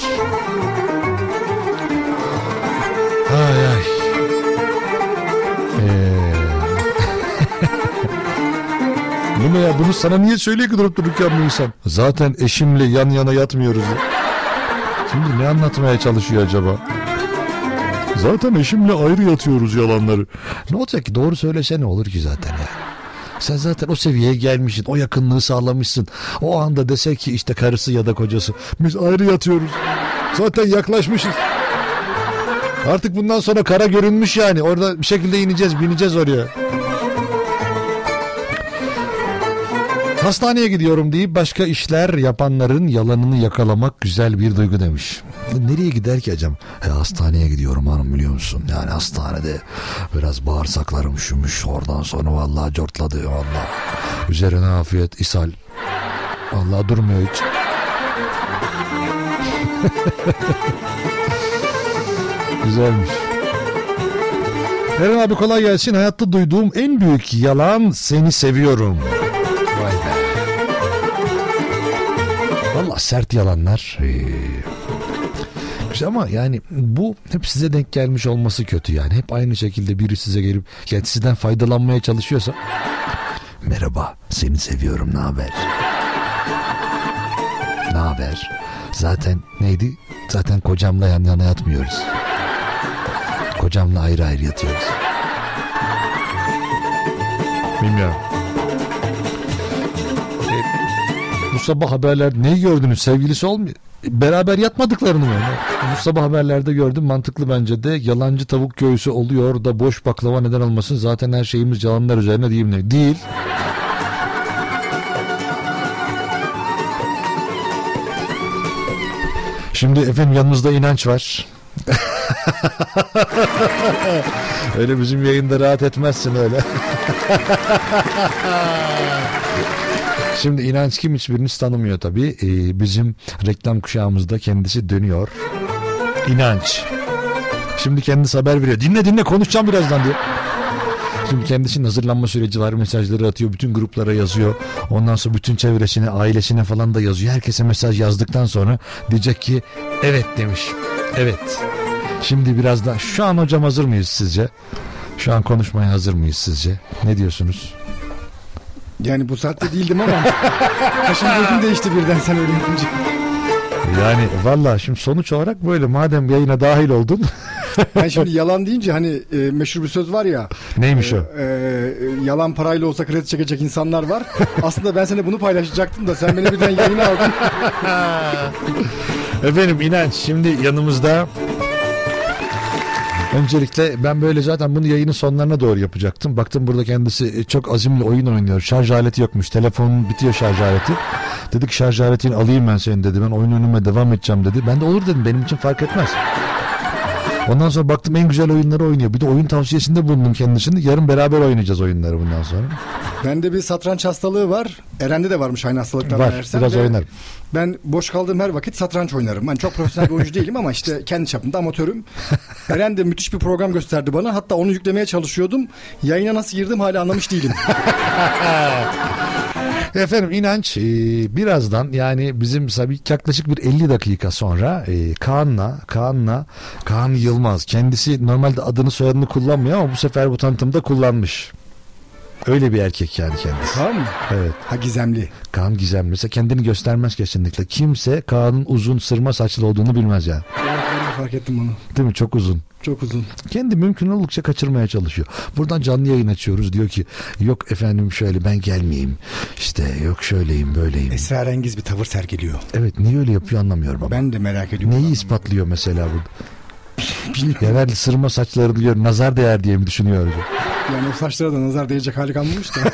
Ay ay. Ee, bunu ya bunu sana niye söylüyor ki durup dururken bu insan? Zaten eşimle yan yana yatmıyoruz. Şimdi ne anlatmaya çalışıyor acaba? Zaten eşimle ayrı yatıyoruz yalanları. Ne olacak ki doğru söylese ne olur ki zaten yani. Sen zaten o seviyeye gelmişsin. O yakınlığı sağlamışsın. O anda dese ki işte karısı ya da kocası. Biz ayrı yatıyoruz. Zaten yaklaşmışız. Artık bundan sonra kara görünmüş yani. Orada bir şekilde ineceğiz, bineceğiz oraya. Hastaneye gidiyorum deyip başka işler yapanların yalanını yakalamak güzel bir duygu demiş. Nereye gider ki acaba? E, hastaneye gidiyorum hanım biliyor musun? Yani hastanede biraz bağırsaklarım üşümüş. Oradan sonra vallahi cortladı vallahi. Üzerine afiyet, ishal. Vallahi durmuyor hiç. Güzelmiş. Eren abi kolay gelsin. Hayatta duyduğum en büyük yalan seni seviyorum. Vay be. Valla sert yalanlar. Ee, ama yani bu hep size denk gelmiş olması kötü yani. Hep aynı şekilde biri size gelip yani sizden faydalanmaya çalışıyorsa merhaba seni seviyorum ne haber? Ne haber? Zaten neydi? Zaten kocamla yan yana yatmıyoruz. Kocamla ayrı ayrı yatıyoruz. Bilmiyorum. Bu sabah haberler neyi gördünüz sevgilisi olmuyor. Beraber yatmadıklarını mı? Bu sabah haberlerde gördüm mantıklı bence de yalancı tavuk göğsü oluyor da boş baklava neden olmasın zaten her şeyimiz yalanlar üzerine değil mi? Değil. Şimdi efendim yanımızda inanç var. öyle bizim yayında rahat etmezsin öyle. Şimdi inanç kim hiçbiriniz tanımıyor tabii. Ee, bizim reklam kuşağımızda kendisi dönüyor. İnanç. Şimdi kendisi haber veriyor. Dinle dinle konuşacağım birazdan diyor. Şimdi kendisinin hazırlanma süreci var. Mesajları atıyor. Bütün gruplara yazıyor. Ondan sonra bütün çevresine, ailesine falan da yazıyor. Herkese mesaj yazdıktan sonra diyecek ki evet demiş. Evet. Şimdi birazdan şu an hocam hazır mıyız sizce? Şu an konuşmaya hazır mıyız sizce? Ne diyorsunuz? Yani bu saatte değildim ama kaşım gözüm değişti birden sen öyle yapınca. Yani valla şimdi sonuç olarak böyle madem yayına dahil oldun. Ben şimdi yalan deyince hani e, meşhur bir söz var ya. Neymiş e, o? e, yalan parayla olsa kredi çekecek insanlar var. Aslında ben sana bunu paylaşacaktım da sen beni birden yayına aldın. Efendim inanç şimdi yanımızda Öncelikle ben böyle zaten bunu yayının sonlarına doğru yapacaktım. Baktım burada kendisi e, çok azimli oyun oynuyor. Şarj aleti yokmuş. Telefonun bitiyor şarj aleti. Dedik şarj aletini alayım ben senin dedi. Ben oyun önüme devam edeceğim dedi. Ben de olur dedim. Benim için fark etmez. Ondan sonra baktım en güzel oyunları oynuyor. Bir de oyun tavsiyesinde bulundum kendisini. Yarın beraber oynayacağız oyunları bundan sonra. Bende bir satranç hastalığı var. Eren'de de varmış aynı hastalıklar. Var, meğersem biraz oynarım. Ben boş kaldığım her vakit satranç oynarım. Ben çok profesyonel bir oyuncu değilim ama işte kendi çapımda amatörüm. Eren de müthiş bir program gösterdi bana. Hatta onu yüklemeye çalışıyordum. Yayına nasıl girdim hala anlamış değilim. Efendim inanç e, birazdan yani bizim tabii yaklaşık bir 50 dakika sonra e, Kaan'la Kaan'la Kaan Yılmaz kendisi normalde adını soyadını kullanmıyor ama bu sefer bu tanıtımda kullanmış. Öyle bir erkek yani kendisi. Kaan mı? Evet. Ha gizemli. Kaan gizemli. Mesela kendini göstermez kesinlikle. Kimse Kaan'ın uzun sırma saçlı olduğunu bilmez yani. Evet, ben de fark ettim bunu. Değil mi? Çok uzun. Çok uzun. Kendi mümkün oldukça kaçırmaya çalışıyor. Buradan canlı yayın açıyoruz. Diyor ki yok efendim şöyle ben gelmeyeyim. İşte yok şöyleyim böyleyim. Esrarengiz bir tavır sergiliyor. Evet niye öyle yapıyor anlamıyorum ama. Ben de merak ediyorum. Neyi ispatlıyor mesela bu? Genel sırma saçları diyor nazar değer diye mi düşünüyor? Yani o saçlara da nazar değecek hali kalmamış da.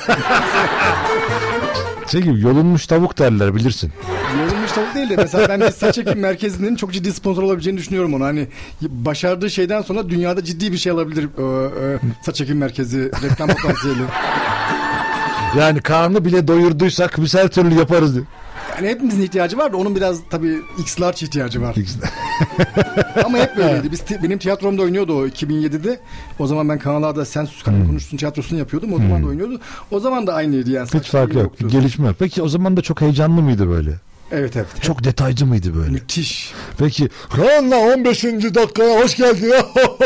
Şey gibi yolunmuş tavuk derler bilirsin. Yorulmuş tavuk değil de mesela ben bir saç ekim merkezinin çok ciddi sponsor olabileceğini düşünüyorum onu. Hani başardığı şeyden sonra dünyada ciddi bir şey alabilir e, e, saç ekim merkezi reklam potansiyeli. Yani karnı bile doyurduysak biz her türlü yaparız diyor. Yani hepimizin ihtiyacı var da onun biraz tabii X-Large ihtiyacı var. Ama hep böyleydi. Biz benim tiyatromda oynuyordu o 2007'de. O zaman ben Kanal A'da Sen Sus Kanal Konuşsun tiyatrosunu yapıyordum. O zaman da oynuyordu. O zaman da aynıydı yani. Hiç fark yok. yoktu. Gelişme. Peki o zaman da çok heyecanlı mıydı böyle? Evet evet. Çok detaycı mıydı böyle? Müthiş. Peki Kaan'la 15. dakikaya hoş geldin.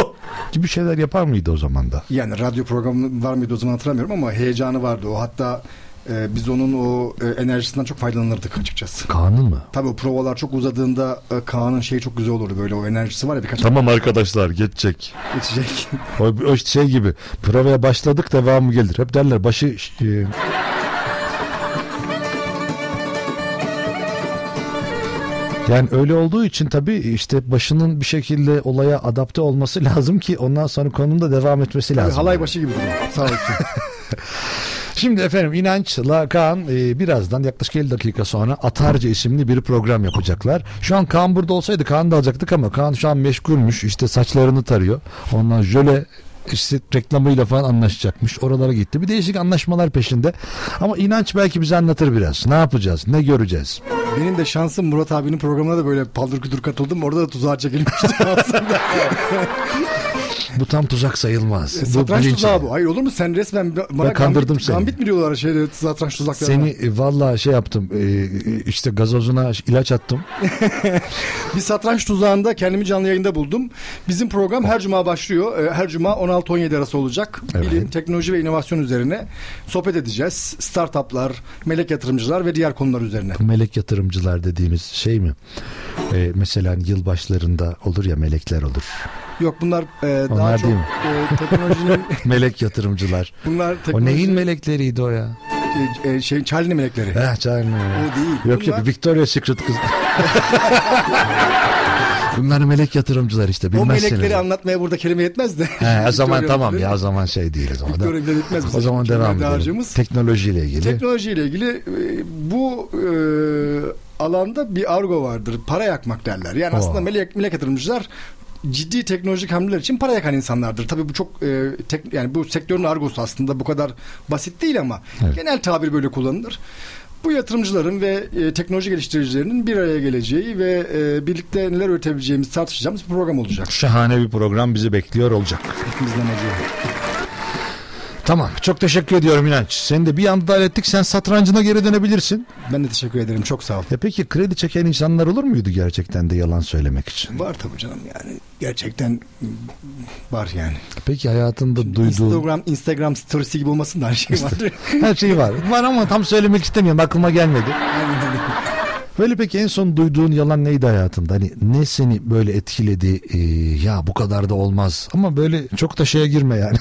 gibi şeyler yapar mıydı o zaman da? Yani radyo programı var mıydı o zaman hatırlamıyorum ama heyecanı vardı o. Hatta e, biz onun o e, enerjisinden çok faydalanırdık açıkçası. Kaan'ın mı? Tabii o provalar çok uzadığında e, Kaan'ın şeyi çok güzel olurdu böyle o enerjisi var ya birkaç Tamam arkadaşlar geçecek. geçecek. O, o şey gibi provaya başladık devamı gelir. Hep derler başı e, yani öyle olduğu için tabii işte başının bir şekilde olaya adapte olması lazım ki ondan sonra konunun da devam etmesi lazım. halay başı gibi. Sağ olsun. Şimdi efendim İnanç'la Kaan e, birazdan yaklaşık 50 dakika sonra Atarca isimli bir program yapacaklar. Şu an Kaan burada olsaydı Kaan da alacaktık ama Kaan şu an meşgulmüş. İşte saçlarını tarıyor. Ondan jöle işte reklamıyla falan anlaşacakmış. Oralara gitti. Bir değişik anlaşmalar peşinde. Ama İnanç belki bize anlatır biraz. Ne yapacağız? Ne göreceğiz? Benim de şansım Murat abinin programına da böyle paldır küldür katıldım. Orada da tuzağa çekilmiştim aslında. Bu tam tuzak sayılmaz. E, Bu satranç bilinç tuzağı bu. Hayır olur mu? Sen resmen bana Ben kandırdım gambit, seni. Gambit mi diyorlar şeyde satranç tuzaklarına? Seni e, vallahi şey yaptım. e, işte gazozuna ilaç attım. Bir satranç tuzağında kendimi canlı yayında buldum. Bizim program her cuma başlıyor. Ee, Her cuma 16-17 arası olacak. Evet. Bilim, teknoloji ve inovasyon üzerine sohbet edeceğiz. Startuplar, melek yatırımcılar ve diğer konular üzerine. melek yatırımcılar dediğimiz şey mi? Ee, mesela yılbaşlarında olur ya melekler olur. Yok bunlar e, daha Onlar çok değil mi? e, teknolojinin melek yatırımcılar. bunlar O teknoloji, neyin melekleriydi o ya? e, e, şey Charlie melekleri. Eh canım. O değil. Yok Bunlar- yok Victoria Secret kız. Bunlar melek yatırımcılar işte o bilmezsiniz. melekleri anlatmaya burada kelime yetmez de. He, o zaman tamam ya o zaman şey değil o zaman. Da- Victoria bile yetmez o zaman devam edelim. Teknolojiyle ilgili. Teknolojiyle ilgili e, bu e, alanda bir argo vardır. Para yakmak derler. Yani Oh. aslında melek, melek yatırımcılar ciddi teknolojik hamleler için para yakan insanlardır. Tabii bu çok e, tek, yani bu sektörün argosu aslında bu kadar basit değil ama Evet. genel tabir böyle kullanılır. Bu yatırımcıların ve e, teknoloji geliştiricilerinin bir araya geleceği ve e, birlikte neler üretebileceğimizi tartışacağımız bir program olacak. Şahane bir program bizi bekliyor olacak. Hepimizden acıyor. Tamam çok teşekkür ediyorum İnanç. Seni de bir anda hallettik sen satrancına geri dönebilirsin. Ben de teşekkür ederim. Çok sağ ol. E peki kredi çeken insanlar olur muydu gerçekten de yalan söylemek için? Var tabii canım yani. Gerçekten var yani. Peki hayatında duyduğun Instagram Instagram storiesi gibi olmasın da her şey var. her şey var. Var ama tam söylemek istemiyorum aklıma gelmedi. Böyle peki en son duyduğun yalan neydi hayatında? Hani ne seni böyle etkiledi? Ee, ya bu kadar da olmaz. Ama böyle çok da şeye girme yani.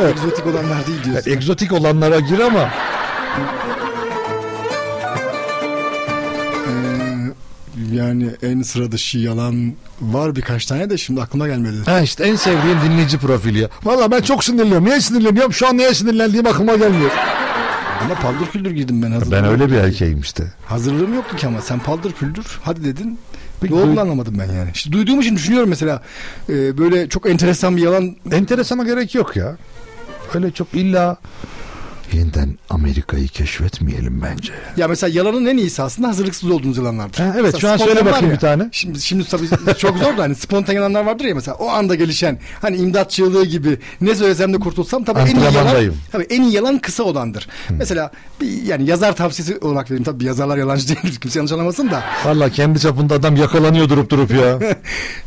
Egzotik olanlar değil diyorsun. Egzotik olanlara gir ama Ee, yani en sıra dışı yalan var birkaç tane de şimdi aklıma gelmedi. ha işte en sevdiğim dinleyici profili. ya. Valla ben çok sinirleniyorum. Niye sinirleniyorum? Şu an neye sinirlendiğim aklıma gelmiyor. Ama paldır küldür girdim ben hazırlığım. Ben öyle bir erkeğim işte. Hazırlığım yoktu ki ama sen paldır küldür hadi dedin. Peki ne olduğunu anlamadım ben yani. İşte duyduğum için düşünüyorum mesela e, böyle çok enteresan bir yalan Enteresana gerek yok ya. Öyle çok illa yeniden Amerika'yı keşfetmeyelim bence. Ya mesela yalanın en iyisi aslında hazırlıksız olduğunuz yalanlardır. Ha, evet, Mesela şu an söyle bakayım ya, bir tane. Şimdi, şimdi tabii çok zor da hani spontan yalanlar vardır ya mesela o anda gelişen hani imdat çığlığı gibi ne söylesem de kurtulsam tabii en iyi yalan tabii en iyi yalan kısa olandır. Mesela bir, yani yazar tavsiyesi olarak vereyim tabii yazarlar yalancı değildir kimse yanlış anlamasın da. Valla kendi çapında adam yakalanıyor durup durup ya.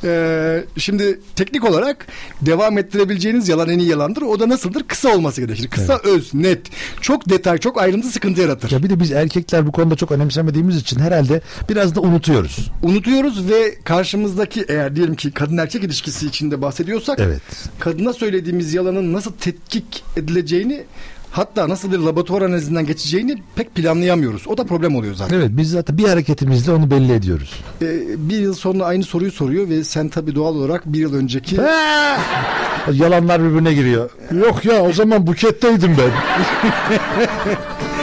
Ee, şimdi teknik olarak devam ettirebileceğiniz yalan en iyi yalandır. O da nasıldır? Kısa olması gerekir. Kısa, öz, net. Çok detay, çok ayrıntı sıkıntı yaratır. ya bir de biz erkekler bu konuda çok önemsemediğimiz için herhalde biraz da unutuyoruz. Unutuyoruz ve karşımızdaki eğer diyelim ki kadın erkek ilişkisi içinde bahsediyorsak Evet. kadına söylediğimiz yalanın nasıl tetkik edileceğini hatta nasıl bir laboratuvar analizinden geçeceğini pek planlayamıyoruz. O da problem oluyor zaten. Evet biz zaten bir hareketimizle onu belli ediyoruz. Ee, bir yıl sonra aynı soruyu soruyor ve sen tabii doğal olarak bir yıl önceki Yalanlar birbirine giriyor. Yok ya o zaman buketteydim ben.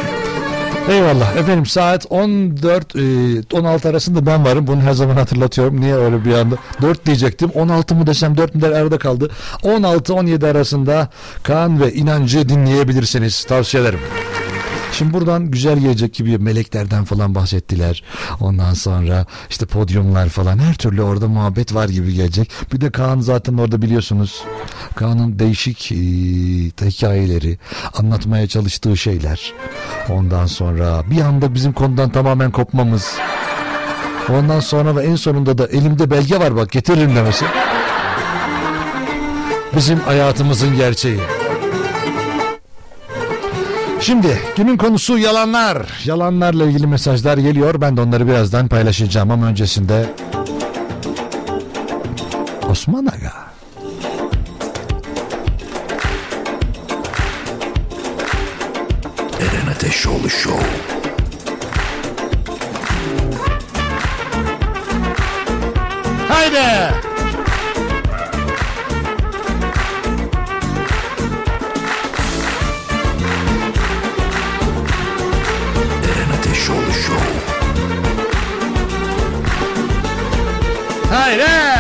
Eyvallah. Efendim saat 14 e, 16 arasında ben varım. Bunu her zaman hatırlatıyorum. Niye öyle bir anda? 4 diyecektim. 16 mı desem 4 mü der arada kaldı. 16-17 arasında Kaan ve inancı dinleyebilirsiniz. Tavsiye ederim. Şimdi buradan güzel gelecek gibi meleklerden falan bahsettiler. Ondan sonra işte podyumlar falan her türlü orada muhabbet var gibi gelecek. Bir de Kaan zaten orada biliyorsunuz. Kaan'ın değişik e, hikayeleri, anlatmaya çalıştığı şeyler. Ondan sonra bir anda bizim konudan tamamen kopmamız. Ondan sonra ve en sonunda da elimde belge var bak getiririm demesi. Bizim hayatımızın gerçeği. Şimdi günün konusu yalanlar. Yalanlarla ilgili mesajlar geliyor. Ben de onları birazdan paylaşacağım ama öncesinde Osman Aga. Eren Ateşoğlu Show. Haydi. Aire!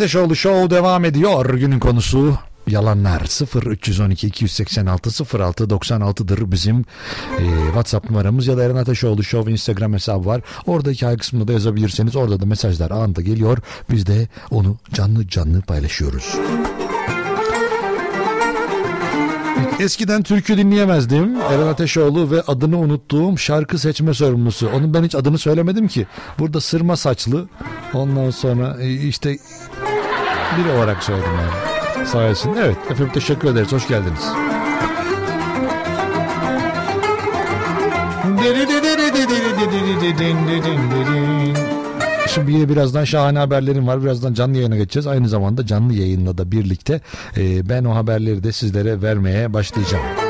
Ateşoğlu Show devam ediyor. Günün konusu yalanlar 0 312 286 06 96'dır bizim e, WhatsApp numaramız ya da Eren Ateşoğlu Show Instagram hesabı var. Orada hikaye kısmında da yazabilirseniz orada da mesajlar anında geliyor. Biz de onu canlı canlı paylaşıyoruz. Eskiden türkü dinleyemezdim. Eren Ateşoğlu ve adını unuttuğum şarkı seçme sorumlusu. Onun ben hiç adını söylemedim ki. Burada sırma saçlı. Ondan sonra e, işte biri olarak söyledim yani. Sayesinde. Evet efendim teşekkür ederiz. Hoş geldiniz. Şimdi yine birazdan şahane haberlerim var. Birazdan canlı yayına geçeceğiz. Aynı zamanda canlı yayınla da birlikte e, ben o haberleri de sizlere vermeye başlayacağım.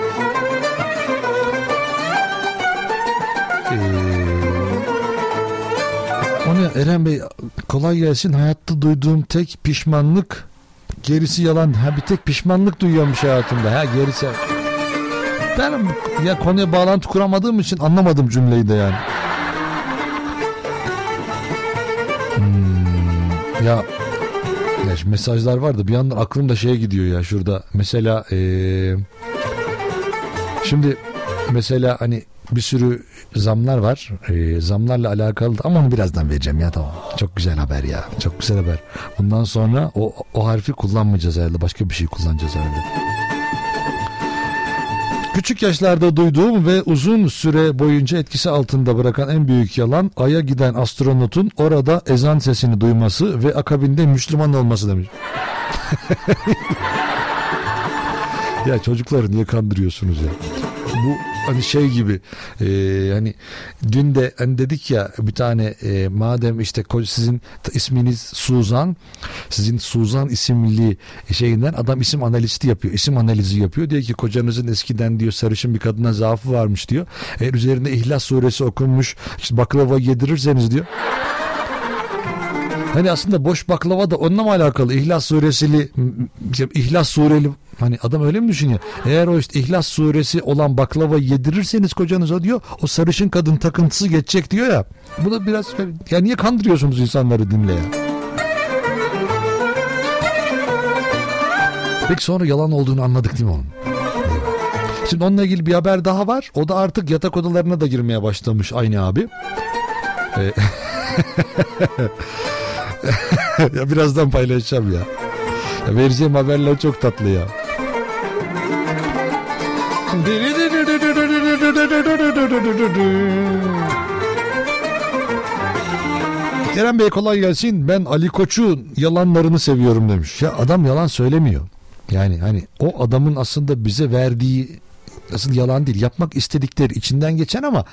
Eren Bey kolay gelsin. Hayatta duyduğum tek pişmanlık gerisi yalan. Ha bir tek pişmanlık duyuyormuş hayatımda. Ha gerisi ben ya konuya bağlantı kuramadığım için anlamadım cümleyi de yani. Hmm, ya ya mesajlar var da bir yandan aklım da şeye gidiyor ya şurada. Mesela eee, şimdi mesela hani bir sürü zamlar var. Eee, zamlarla alakalı ama onu birazdan vereceğim ya tamam. Çok güzel haber ya. Çok güzel haber. Bundan sonra o, o harfi kullanmayacağız herhalde. Başka bir şey kullanacağız herhalde. Küçük yaşlarda duyduğum ve uzun süre boyunca etkisi altında bırakan en büyük yalan Ay'a giden astronotun orada ezan sesini duyması ve akabinde Müslüman olması demiş. ya çocukları niye kandırıyorsunuz ya? Bu hani şey gibi e, hani dün de hani dedik ya bir tane e, madem işte sizin isminiz Suzan sizin Suzan isimli şeyinden adam isim analisti yapıyor isim analizi yapıyor. Diyor ki kocanızın eskiden diyor sarışın bir kadına zaafı varmış diyor. Eğer üzerinde İhlas suresi okunmuş işte baklava yedirirseniz diyor Hani aslında boş baklava da onunla mı alakalı? İhlas suresili İhlas sureli hani adam öyle mi düşünüyor? Eğer o işte İhlas suresi olan baklava yedirirseniz kocanıza diyor o sarışın kadın takıntısı geçecek diyor ya. Bu da biraz ya niye kandırıyorsunuz insanları dinle ya? Peki sonra yalan olduğunu anladık değil mi onun? Şimdi onunla ilgili bir haber daha var. O da artık yatak odalarına da girmeye başlamış aynı abi. Ee, ya birazdan paylaşacağım ya. ya. Vereceğim haberler çok tatlı ya. Kerem Bey kolay gelsin. Ben Ali Koç'un yalanlarını seviyorum demiş. Ya adam yalan söylemiyor. Yani hani o adamın aslında bize verdiği aslında yalan değil. Yapmak istedikleri içinden geçen ama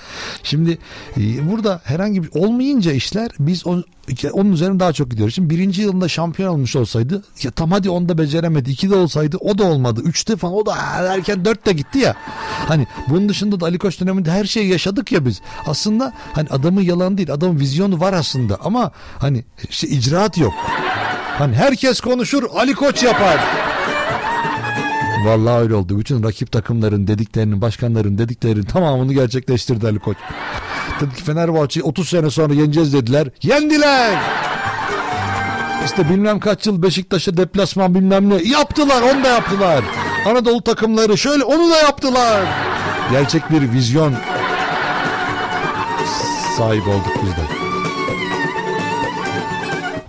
şimdi e, burada herhangi bir olmayınca işler biz on, onun üzerine daha çok gidiyoruz. Şimdi birinci yılında şampiyon olmuş olsaydı ya tam hadi onda beceremedi iki de olsaydı o da olmadı üçte falan o da erken dört de gitti ya. Hani bunun dışında da Ali Koç döneminde her şeyi yaşadık ya biz. Aslında hani adamın yalan değil adamın vizyonu var aslında ama hani işte icraat yok. Hani herkes konuşur Ali Koç yapar Vallahi öyle oldu. Bütün rakip takımların dediklerinin, başkanların dediklerinin tamamını gerçekleştirdi Ali Koç. Dedi ki Fenerbahçe'yi 30 sene sonra yeneceğiz dediler. Yendiler. İşte bilmem kaç yıl Beşiktaş'a deplasman bilmem ne yaptılar onu da yaptılar. Anadolu takımları şöyle onu da yaptılar. Gerçek bir vizyon sahip olduk biz de.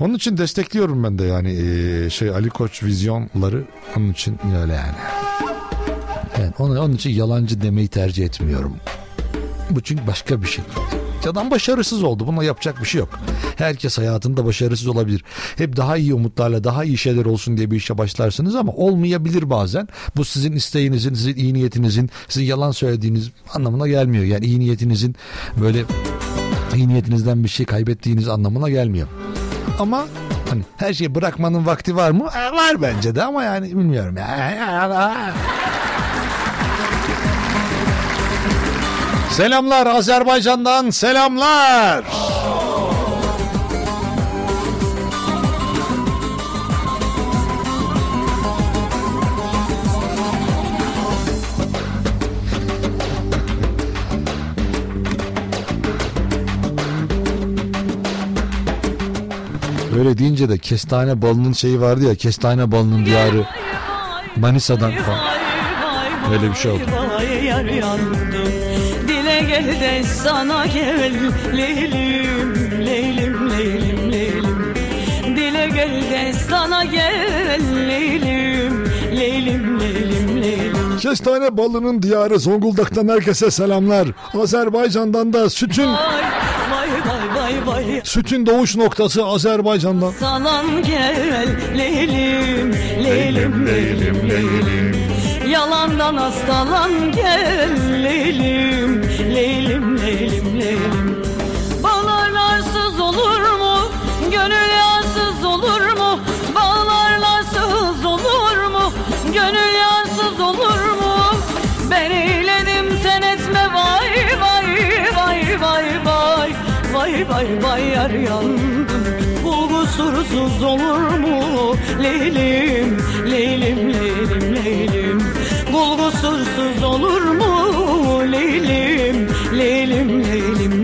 Onun için destekliyorum ben de yani eee, şey Ali Koç vizyonları onun için öyle yani. Yani onun, onun için yalancı demeyi tercih etmiyorum. Bu çünkü başka bir şey. Adam başarısız oldu. Buna yapacak bir şey yok. Herkes hayatında başarısız olabilir. Hep daha iyi umutlarla daha iyi şeyler olsun diye bir işe başlarsınız ama olmayabilir bazen. Bu sizin isteğinizin, sizin iyi niyetinizin, sizin yalan söylediğiniz anlamına gelmiyor. Yani iyi niyetinizin böyle iyi niyetinizden bir şey kaybettiğiniz anlamına gelmiyor. Ama hani her şeyi bırakmanın vakti var mı? E, var bence de ama yani bilmiyorum. Selamlar Azerbaycan'dan selamlar. Öyle deyince de kestane balının şeyi vardı ya kestane balının diyarı Manisa'dan falan. Öyle bir şey oldu. Dile gel de sana gel Leylim, leylim, leylim, leylim Dile gel de sana gel leylim, leylim, leylim Kestane balının diyarı Zonguldak'tan herkese selamlar. Azerbaycan'dan da sütün Vay, vay, vay, vay, vay sütün doğuş noktası Azerbaycan'dan. Salam gel Leylim, leylim, leylim, leylim Yalandan hastalan gel Leylim, leylim, leylim, leylim Vay vay vay yar yandım. Bu kusursuz olur mu? Leylim, leylim, leylim, leylim. Kul kusursuz olur mu? Leylim, leylim, leylim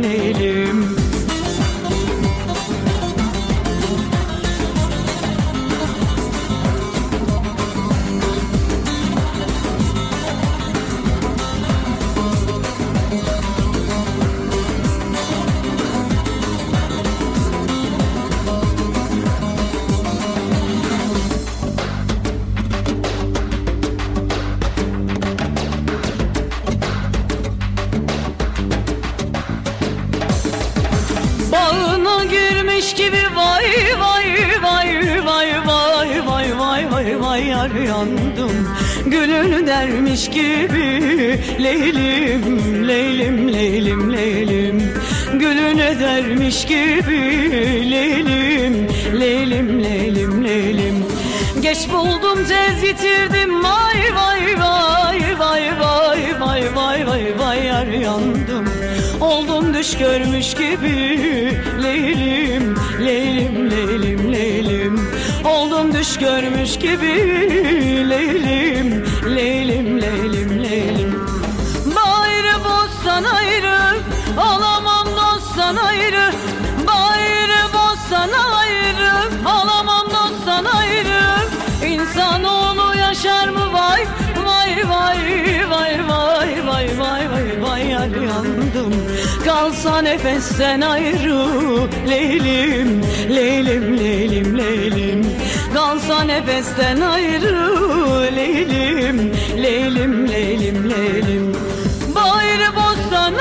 Gülünü dermiş gibi. Leylim leylim leylim leylim. Gülüne dermiş gibi. Leylim leylim leylim leylim. Geç buldum tez yitirdim. Vay vay vay vay vay vay vay vay vay yar yandım. Oldum düş görmüş gibi. Leylim leylim leylim leylim. Oldum düş görmüş gibi. Leylim leylim leylim leylim. Bayrı bozsan ayrı Alamam dostsan ayrı. Bayrı bozsan ayrı Alamam dostsan ayrı. İnsanoğlu yaşar mı? Vay Vay vay vay vay vay vay vay vay. Yandım. Kalsa nefesten ayrı. Leylim leylim leylim leylim Kalsa nefesten ayrı Leylim leylim leylim leylim. Bayrı bozsan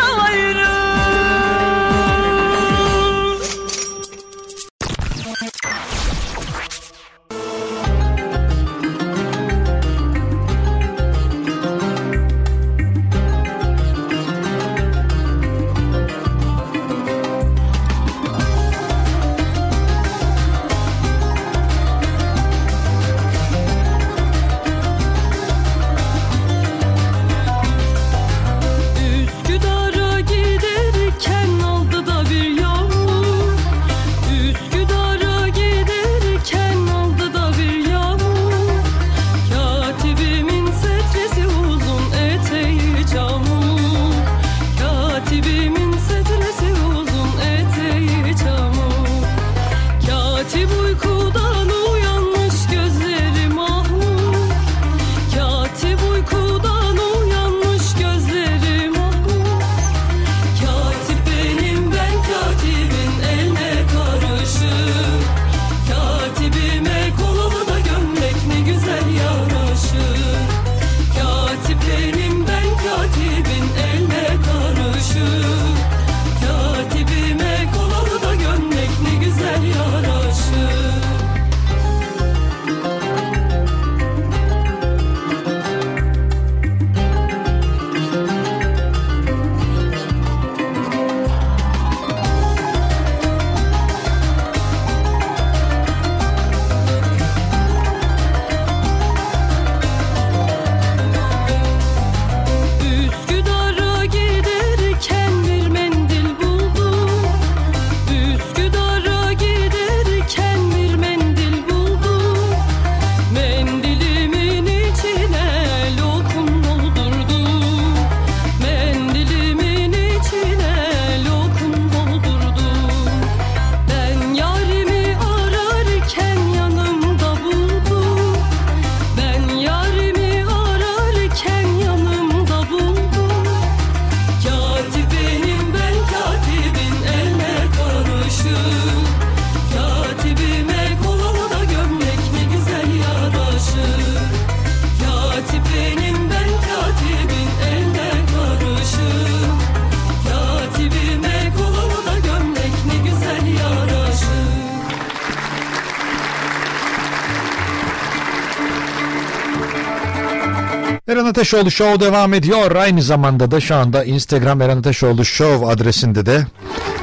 Ateşoğlu Show devam ediyor. Aynı zamanda da şu anda Instagram Eren Ateşoğlu Show adresinde de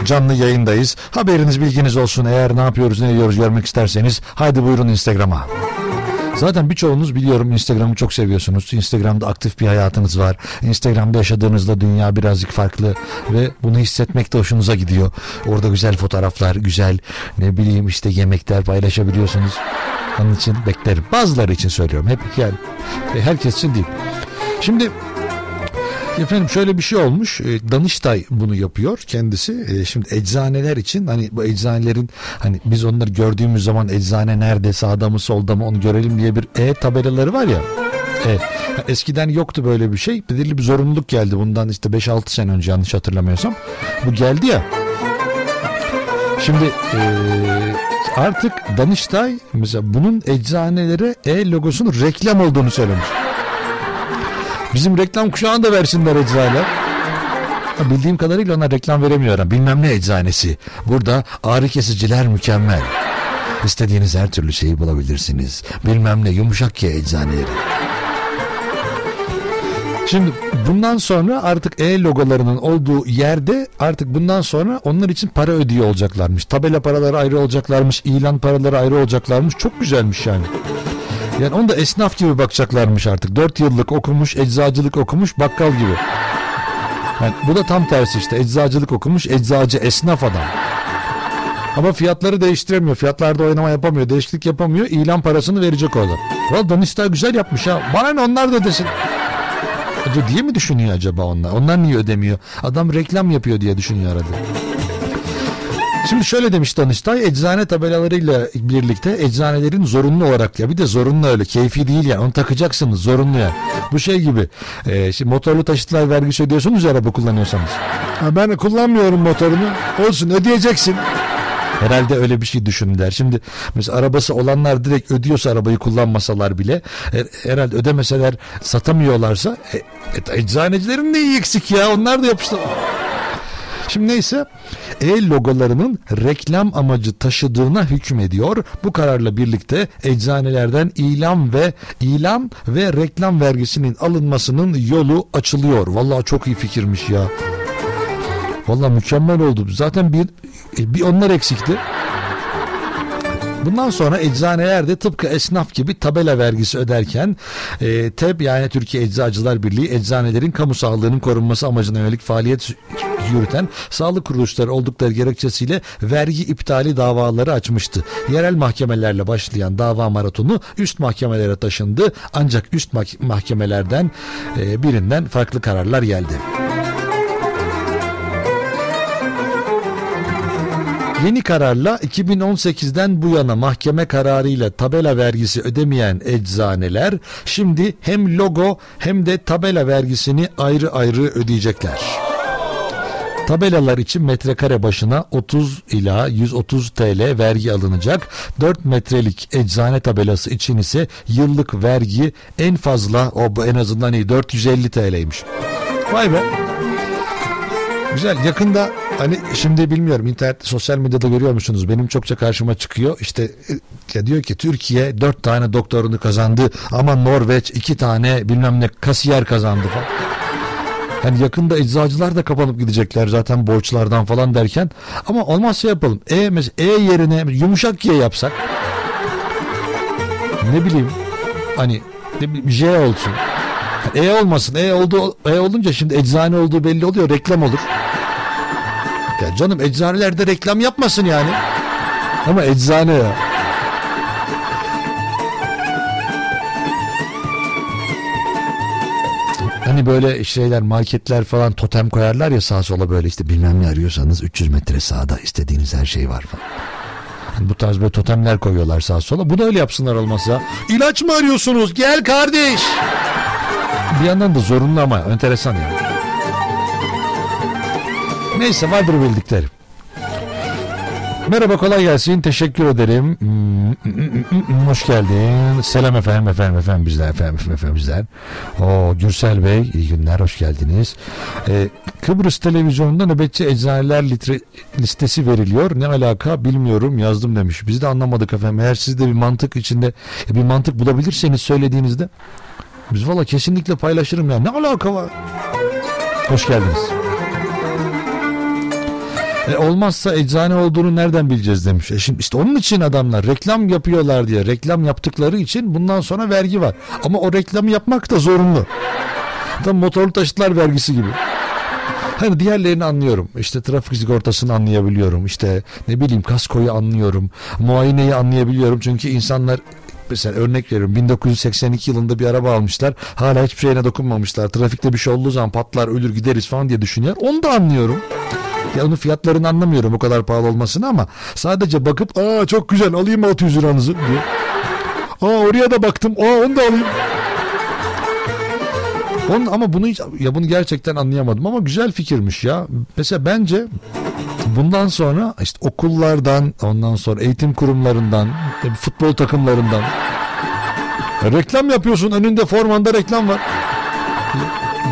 canlı yayındayız. Haberiniz bilginiz olsun. Eğer ne yapıyoruz ne ediyoruz görmek isterseniz haydi buyurun Instagram'a. Zaten birçoğunuz biliyorum Instagram'ı çok seviyorsunuz. Instagram'da aktif bir hayatınız var. Instagram'da yaşadığınızda dünya birazcık farklı ve bunu hissetmek de hoşunuza gidiyor. Orada güzel fotoğraflar, güzel ne bileyim işte yemekler paylaşabiliyorsunuz. Onun için beklerim. Bazıları için söylüyorum. Hep yani herkes için değil. Şimdi Efendim şöyle bir şey olmuş. E, Danıştay bunu yapıyor kendisi. E, Şimdi eczaneler için hani bu eczanelerin hani biz onları gördüğümüz zaman eczane nerede sağda mı solda mı onu görelim diye bir e tabelaları var ya. E, eskiden yoktu böyle bir şey. Belirli bir zorunluluk geldi bundan işte 5-6 sene önce yanlış hatırlamıyorsam. Bu geldi ya. Şimdi e, artık Danıştay mesela bunun eczanelere e logosunun reklam olduğunu söylemiş. Bizim reklam kuşağını da versinler eczaneler. Bildiğim kadarıyla ona reklam veremiyorum. Bilmem ne eczanesi. Burada ağrı kesiciler mükemmel. İstediğiniz her türlü şeyi bulabilirsiniz. Bilmem ne yumuşak ki eczaneleri. Şimdi bundan sonra artık E logolarının olduğu yerde artık bundan sonra onlar için para ödüyor olacaklarmış. Tabela paraları ayrı olacaklarmış, ilan paraları ayrı olacaklarmış. Çok güzelmiş yani. Yani onu da esnaf gibi bakacaklarmış artık. 4 yıllık okumuş, eczacılık okumuş, bakkal gibi. Yani bu da tam tersi işte. Eczacılık okumuş, eczacı, esnaf adam. Ama fiyatları değiştiremiyor. Fiyatlarda oynama yapamıyor. Değişiklik yapamıyor. İlan parasını verecek o adam. Valla Danıştay güzel yapmış ha. Bana ne onlar da desin. Acaba diye mi düşünüyor acaba onlar? Onlar niye ödemiyor? Adam reklam yapıyor diye düşünüyor arada. Şimdi şöyle demiş Danıştay eczane tabelalarıyla birlikte eczanelerin zorunlu olarak ya bir de zorunlu öyle keyfi değil yani onu takacaksınız zorunlu ya. Bu şey gibi e, şimdi motorlu taşıtlar vergisi ödüyorsunuz ya araba kullanıyorsanız. Ha, ben kullanmıyorum motorunu olsun ödeyeceksin. Herhalde öyle bir şey düşündüler. Şimdi mesela arabası olanlar direkt ödüyorsa arabayı kullanmasalar bile her- herhalde ödemeseler satamıyorlarsa e, e, eczanecilerin de iyi eksik ya onlar da yapıştı. Şimdi neyse e logolarının reklam amacı taşıdığına hükmediyor. Bu kararla birlikte eczanelerden ilan ve ilan ve reklam vergisinin alınmasının yolu açılıyor. Vallahi çok iyi fikirmiş ya. Vallahi mükemmel oldu. Zaten bir e, bir onlar eksikti. Bundan sonra eczaneler de tıpkı esnaf gibi tabela vergisi öderken e, TEB yani Türkiye Eczacılar Birliği eczanelerin kamu sağlığının korunması amacına yönelik faaliyet yürüten sağlık kuruluşları oldukları gerekçesiyle vergi iptali davaları açmıştı. Yerel mahkemelerle başlayan dava maratonu üst mahkemelere taşındı ancak üst mah- mahkemelerden e, birinden farklı kararlar geldi. Yeni kararla 2018'den bu yana mahkeme kararıyla tabela vergisi ödemeyen eczaneler şimdi hem logo hem de tabela vergisini ayrı ayrı ödeyecekler. Tabelalar için metrekare başına 30 ila 130 TL vergi alınacak. 4 metrelik eczane tabelası için ise yıllık vergi en fazla o en azından iyi 450 TL'ymiş. Vay be. Güzel. Yakında hani şimdi bilmiyorum internet sosyal medyada görüyor musunuz? Benim çokça karşıma çıkıyor. İşte e, ya diyor ki Türkiye dört tane doktorunu kazandı ama Norveç iki tane bilmem ne kasiyer kazandı falan. Yani yakında eczacılar da kapanıp gidecekler zaten borçlardan falan derken. Ama olmazsa yapalım. E, mesela E yerine yumuşak Y yapsak. Ne bileyim. Hani ne bileyim, J olsun. E olmasın. E oldu E olunca şimdi eczane olduğu belli oluyor. Reklam olur. Ya canım eczanelerde reklam yapmasın yani. Ama eczane ya. Hani böyle şeyler marketler falan totem koyarlar ya sağa sola böyle işte bilmem ne arıyorsanız 300 metre sağda istediğiniz her şey var falan. Hani bu tarz böyle totemler koyuyorlar sağa sola. Bu da öyle yapsınlar olmazsa. İlaç mı arıyorsunuz? Gel kardeş. Bir yandan da zorunlu ama enteresan yani. Neyse vardır bildiklerim. Merhaba kolay gelsin. Teşekkür ederim. Hmm, Hoş geldin. Selam efendim efendim efendim bizler efendim efendim, efendim bizler. Oo, Gürsel Bey iyi günler hoş geldiniz. Ee, Kıbrıs televizyonunda nöbetçi eczaneler litre, listesi veriliyor. Ne alaka bilmiyorum yazdım demiş. Biz de anlamadık efendim. Eğer siz de bir mantık içinde bir mantık bulabilirseniz söylediğinizde Biz valla kesinlikle paylaşırım ya. Ne alaka var? Hoş geldiniz. E olmazsa eczane olduğunu nereden bileceğiz demiş. E şimdi işte onun için adamlar reklam yapıyorlar diye reklam yaptıkları için bundan sonra vergi var. Ama o reklamı yapmak da zorunlu. Tam motorlu taşıtlar vergisi gibi. Hani diğerlerini anlıyorum. İşte trafik sigortasını anlayabiliyorum. İşte ne bileyim kaskoyu anlıyorum. Muayeneyi anlayabiliyorum. Çünkü insanlar mesela örnek veriyorum 1982 yılında bir araba almışlar. Hala hiçbir şeyine dokunmamışlar. Trafikte bir şey olduğu zaman patlar ölür gideriz falan diye düşünüyor. Onu da anlıyorum. Ya onun fiyatlarını anlamıyorum o kadar pahalı olmasını ama sadece bakıp aa çok güzel alayım 600 liranızı diye. Aa oraya da baktım. Aa onu da alayım. Onun, ama bunu hiç, ya bunu gerçekten anlayamadım ama güzel fikirmiş ya. Mesela bence bundan sonra işte okullardan ondan sonra eğitim kurumlarından futbol takımlarından reklam yapıyorsun önünde formanda reklam var.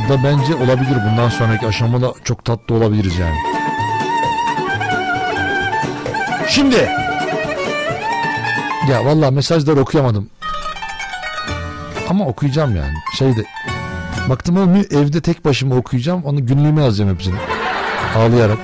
Da bence olabilir bundan sonraki aşamada çok tatlı olabiliriz yani. Şimdi ya vallahi mesajları okuyamadım. Ama okuyacağım yani. Şeyde baktım olmuyor evde tek başıma okuyacağım. Onu günlüğüme yazacağım hepsini. Ağlayarak.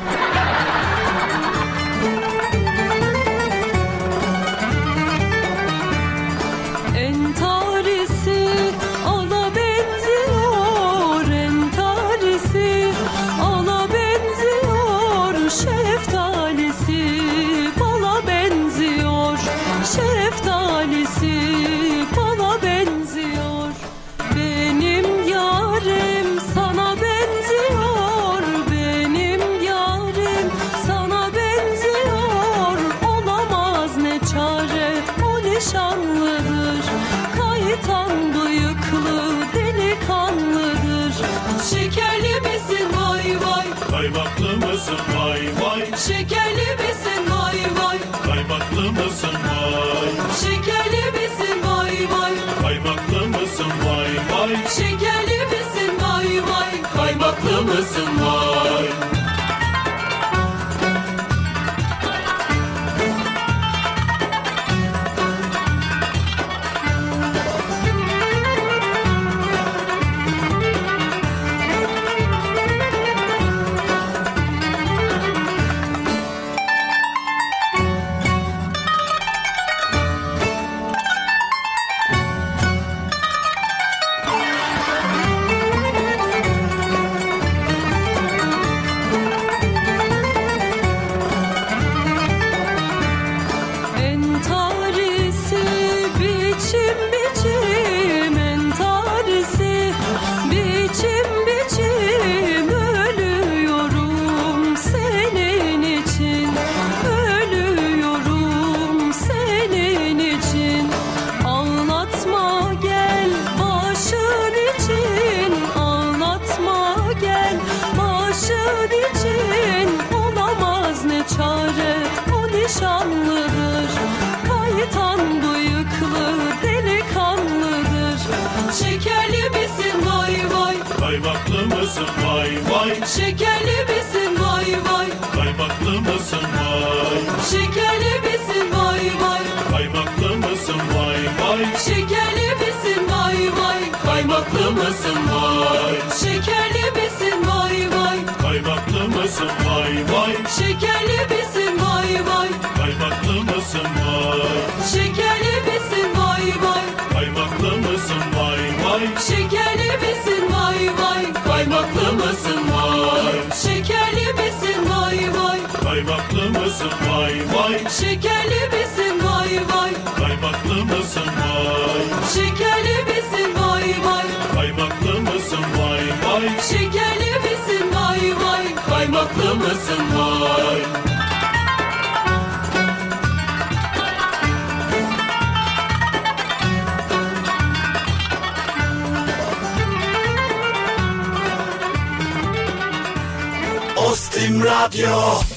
Mısın vay şekerli misin vay vay. Kaymaklı mısın vay vay. Şekerli misin vay vay. Kaymaklı mısın vay. Şekerli misin vay vay. Kaymaklı mısın vay vay. Şekerli misin vay vay. Kaymaklı mısın vay Ostim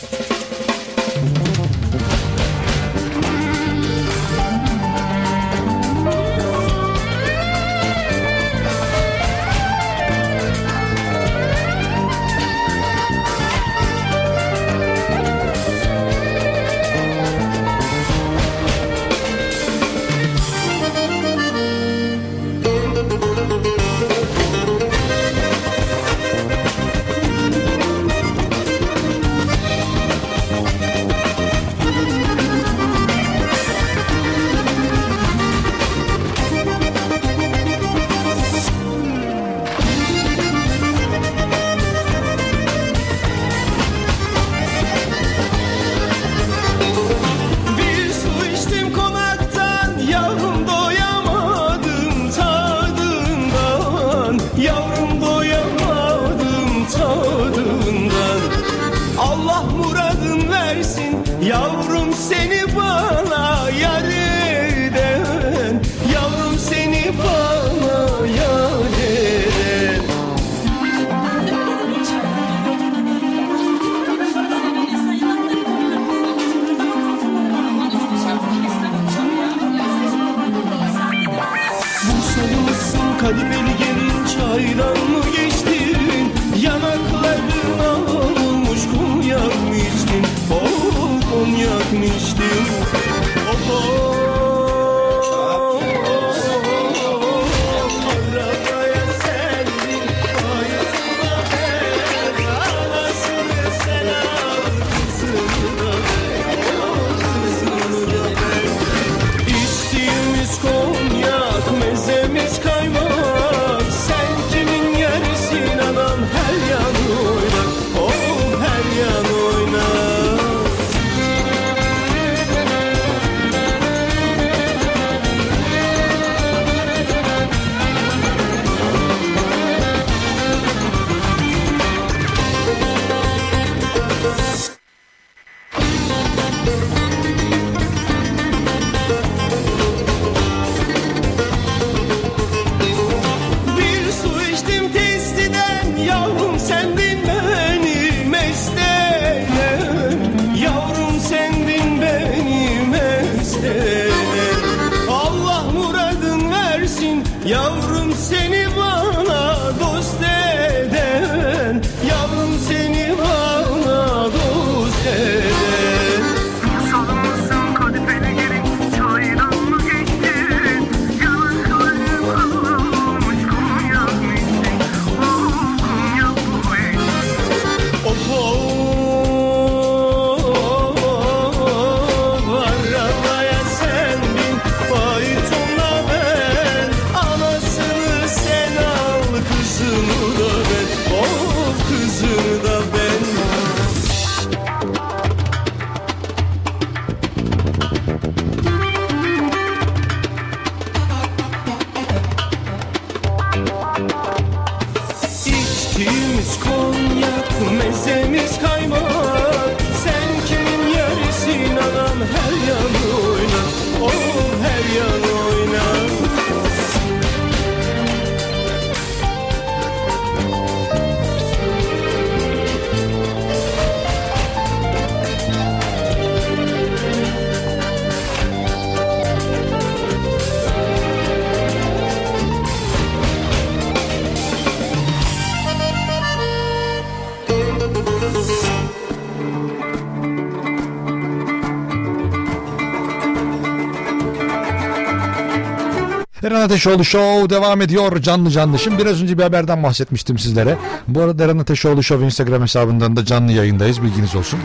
Ateşoğlu Show devam ediyor canlı canlı. Şimdi biraz önce bir haberden bahsetmiştim sizlere. Bu arada Eren Ateşoğlu Show Instagram hesabından da canlı yayındayız bilginiz olsun.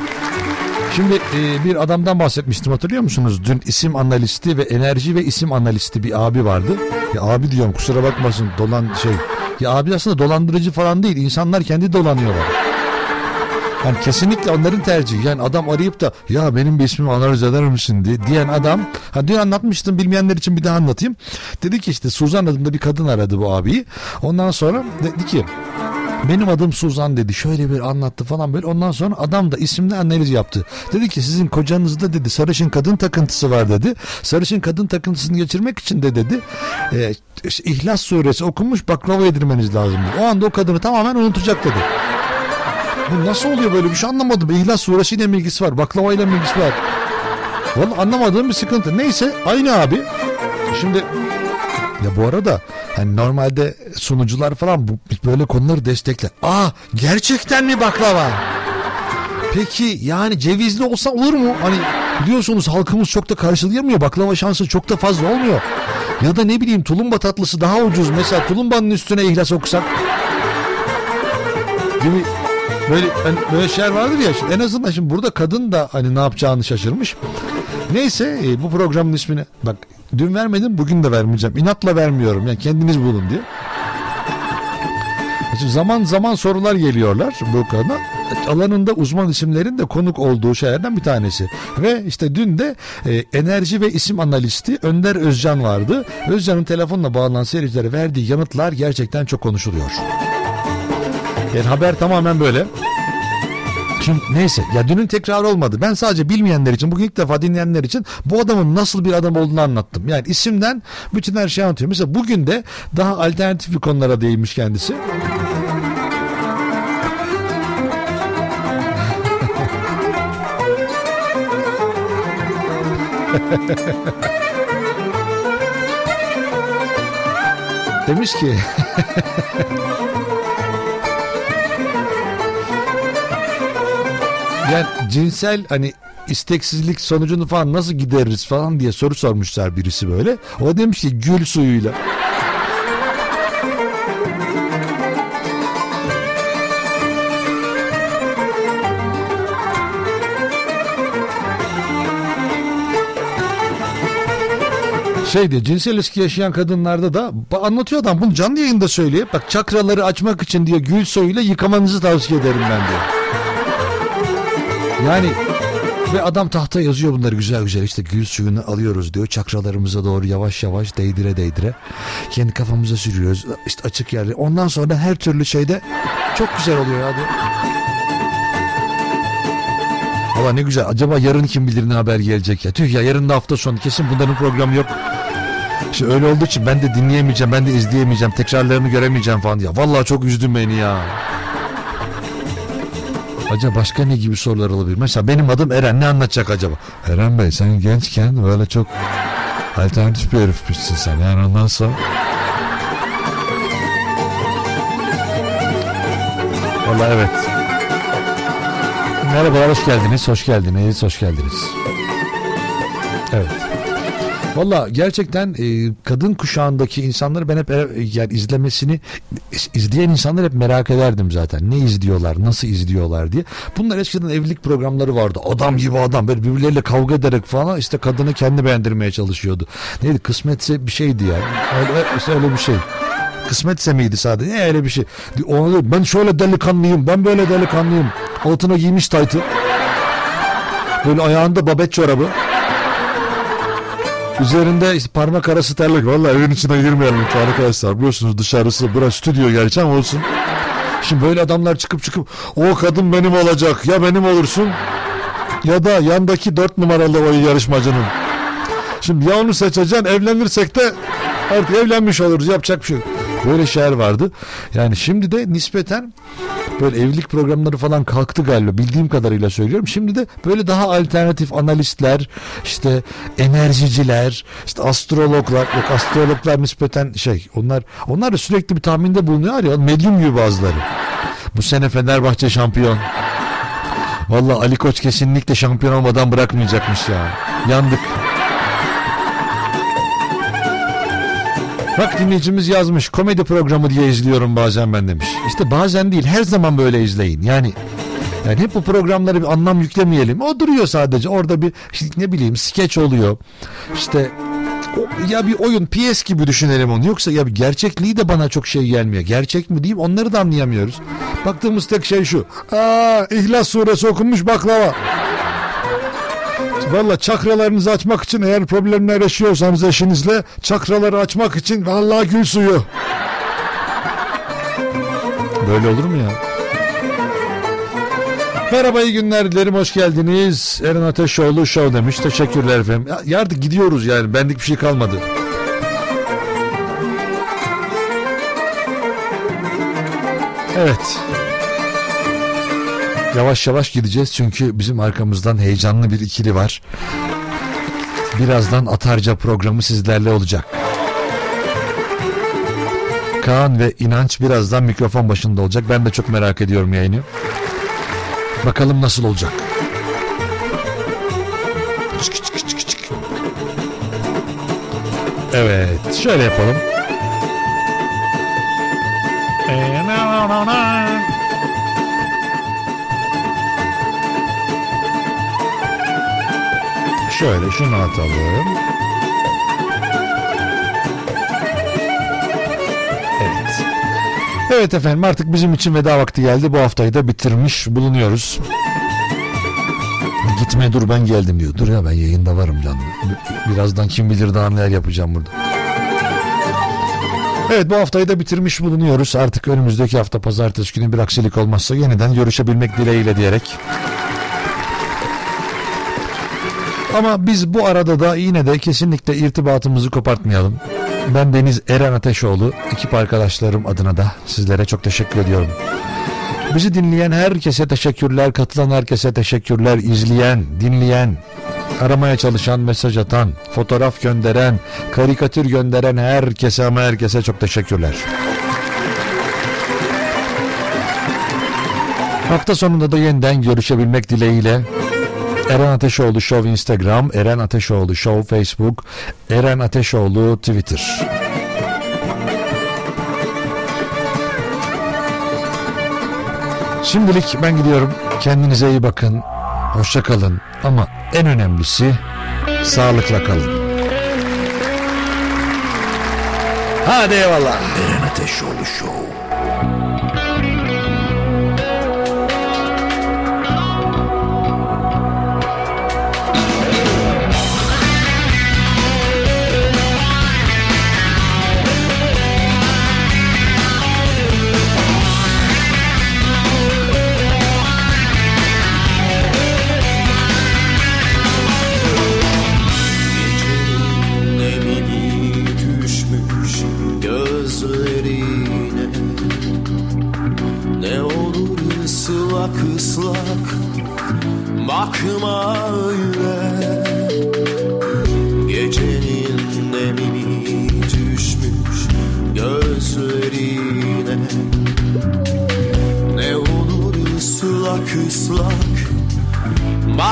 Şimdi e, bir adamdan bahsetmiştim hatırlıyor musunuz? Dün isim analisti ve enerji ve isim analisti bir abi vardı. Ya abi diyorum kusura bakmasın dolan şey. Ya abi aslında dolandırıcı falan değil. İnsanlar kendi dolanıyorlar. Yani kesinlikle onların tercihi. Yani adam arayıp da ya benim bir ismimi analiz eder misin diye, diyen adam. Ha dün anlatmıştım bilmeyenler için bir daha anlatayım. Dedi ki işte Suzan adında bir kadın aradı bu abiyi. Ondan sonra dedi ki benim adım Suzan dedi. Şöyle bir anlattı falan böyle. Ondan sonra adam da isimli analiz yaptı. Dedi ki sizin kocanızda dedi sarışın kadın takıntısı var dedi. Sarışın kadın takıntısını geçirmek için de dedi e, işte İhlas suresi okunmuş baklava yedirmeniz lazım. O anda o kadını tamamen unutacak dedi. Bu nasıl oluyor böyle bir şey anlamadım. İhlas suresiyle mi ilgisi var? Baklavayla mı ilgisi var? Vallahi anlamadığım bir sıkıntı. Neyse aynı abi. Şimdi ya bu arada hani normalde sunucular falan bu böyle konuları destekler. Aa gerçekten mi baklava? Peki yani cevizli olsa olur mu? Hani biliyorsunuz halkımız çok da karşılayamıyor. Baklava şansı çok da fazla olmuyor. Ya da ne bileyim tulumba tatlısı daha ucuz. Mesela tulumbanın üstüne ihlas okusak. Gibi böyle hani böyle şeyler vardır ya. Şimdi en azından şimdi burada kadın da hani ne yapacağını şaşırmış. Neyse e, bu programın ismini bak dün vermedim bugün de vermeyeceğim. İnatla vermiyorum yani kendiniz bulun diye. Şimdi zaman zaman sorular geliyorlar bu kadına. Alanında uzman isimlerin de konuk olduğu şeylerden bir tanesi. Ve işte dün de e, enerji ve isim analisti Önder Özcan vardı. Özcan'ın telefonla bağlanan seyircilere verdiği yanıtlar gerçekten çok konuşuluyor. Yani haber tamamen böyle. Şimdi neyse ya dünün tekrar olmadı. Ben sadece bilmeyenler için bugün ilk defa dinleyenler için bu adamın nasıl bir adam olduğunu anlattım. Yani isimden bütün her şeyi anlatıyorum. Mesela bugün de daha alternatif bir konulara değinmiş kendisi. Demiş ki yani cinsel hani isteksizlik sonucunu falan nasıl gideririz falan diye soru sormuşlar birisi böyle. O demiş ki gül suyuyla. şey diyor cinsel ilişki yaşayan kadınlarda da anlatıyor adam bunu canlı yayında söylüyor. Bak çakraları açmak için diyor gül suyuyla yıkamanızı tavsiye ederim ben diyor. Yani ve adam tahta yazıyor bunları güzel güzel. İşte gül suyunu alıyoruz diyor. Çakralarımıza doğru yavaş yavaş değdire değdire. Kendi kafamıza sürüyoruz. İşte açık yerde ondan sonra her türlü şeyde çok güzel oluyor ya diyor. Valla ne güzel. Acaba yarın kim bilir ne haber gelecek ya. Tüh ya yarın da hafta sonu. Kesin bunların programı yok. İşte öyle olduğu için ben de dinleyemeyeceğim ben de izleyemeyeceğim tekrarlarını göremeyeceğim falan ya vallahi çok üzdün beni ya. Acaba başka ne gibi sorular olabilir? Mesela benim adım Eren ne anlatacak acaba? Eren Bey sen gençken böyle çok alternatif bir herifmişsin sen yani ondan sonra. Valla evet. Merhabalar hoş geldiniz hoş geldiniz hoş geldiniz. Evet. Valla gerçekten e, kadın kuşağındaki insanları ben hep e, yani izlemesini izleyen insanlar hep merak ederdim zaten. Ne izliyorlar, nasıl izliyorlar diye. Bunlar eskiden evlilik programları vardı. Adam gibi adam böyle birbirleriyle kavga ederek falan işte kadını kendi beğendirmeye çalışıyordu. Neydi kısmetse bir şeydi yani. Öyle, öyle bir şey. Kısmetse miydi sadece? Ne öyle bir şey. Ona ben şöyle delikanlıyım, ben böyle delikanlıyım. Altına giymiş taytı. Böyle ayağında babet çorabı. Üzerinde parmak arası terlik. Valla evin içine girmeyelim arkadaşlar. Biliyorsunuz dışarısı burası stüdyo gerçi ama olsun. Şimdi böyle adamlar çıkıp çıkıp o kadın benim olacak ya benim olursun ya da yandaki dört numaralı o yarışmacının. Şimdi ya onu seçeceksin evlenirsek de artık evlenmiş oluruz yapacak bir şey yok. Böyle şeyler vardı. Yani şimdi de nispeten böyle evlilik programları falan kalktı galiba bildiğim kadarıyla söylüyorum. Şimdi de böyle daha alternatif analistler, işte enerjiciler, işte astrologlar, yok astrologlar nispeten şey onlar onlar da sürekli bir tahminde bulunuyor ya medyum gibi bazıları. Bu sene Fenerbahçe şampiyon. Vallahi Ali Koç kesinlikle şampiyon olmadan bırakmayacakmış ya. Yandık. Bak dinleyicimiz yazmış komedi programı diye izliyorum bazen ben demiş. İşte bazen değil her zaman böyle izleyin. Yani yani hep bu programlara bir anlam yüklemeyelim. O duruyor sadece. Orada bir işte ne bileyim skeç oluyor. İşte ya bir oyun PS gibi düşünelim onu. Yoksa ya bir gerçekliği de bana çok şey gelmiyor. Gerçek mi diyeyim onları da anlayamıyoruz. Baktığımız tek şey şu. Aa, İhlas suresi okunmuş baklava. Valla çakralarınızı açmak için eğer problemler yaşıyorsanız eşinizle çakraları açmak için vallahi gül suyu. Böyle olur mu ya? Merhaba iyi günler dilerim hoş geldiniz. Eren Ateşoğlu show demiş. Teşekkürler efendim. Ya, yardı gidiyoruz yani benlik bir şey kalmadı. Evet. Yavaş yavaş gideceğiz çünkü bizim arkamızdan heyecanlı bir ikili var. Birazdan Atarca programı sizlerle olacak. Kaan ve İnanç birazdan mikrofon başında olacak. Ben de çok merak ediyorum yayını. Bakalım nasıl olacak. Evet, şöyle yapalım. Şöyle şunu atalım. Evet. Evet efendim artık bizim için veda vakti geldi. Bu haftayı da bitirmiş bulunuyoruz. Gitme dur ben geldim diyor. Dur ya ben yayında varım canım. Birazdan kim bilir daha neler yapacağım burada. Evet bu haftayı da bitirmiş bulunuyoruz. Artık önümüzdeki hafta pazartesi günü bir aksilik olmazsa yeniden görüşebilmek dileğiyle diyerek. Ama biz bu arada da yine de kesinlikle irtibatımızı kopartmayalım. Ben Deniz Eren Ateşoğlu, ekip arkadaşlarım adına da sizlere çok teşekkür ediyorum. Bizi dinleyen herkese teşekkürler, katılan herkese teşekkürler, izleyen, dinleyen, aramaya çalışan, mesaj atan, fotoğraf gönderen, karikatür gönderen herkese ama herkese çok teşekkürler. Hafta sonunda da yeniden görüşebilmek dileğiyle Eren Ateşoğlu Show Instagram, Eren Ateşoğlu Show Facebook, Eren Ateşoğlu Twitter. Şimdilik ben gidiyorum. Kendinize iyi bakın. Hoşça kalın. Ama en önemlisi sağlıkla kalın. Hadi eyvallah. Eren Ateşoğlu Show.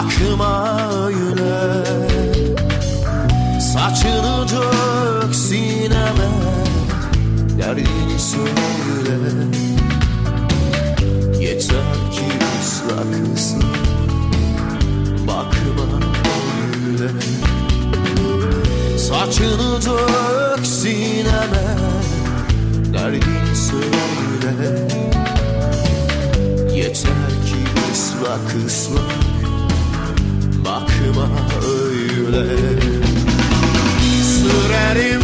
Bakma öyle Saçını dök sineme. Derdini söyle. Yeter ki ıslak ıslak Bakma öyle Saçını dök sineme. Derdini söyle. Yeter ki ıslak ıslak Bakma öyle. Sürerim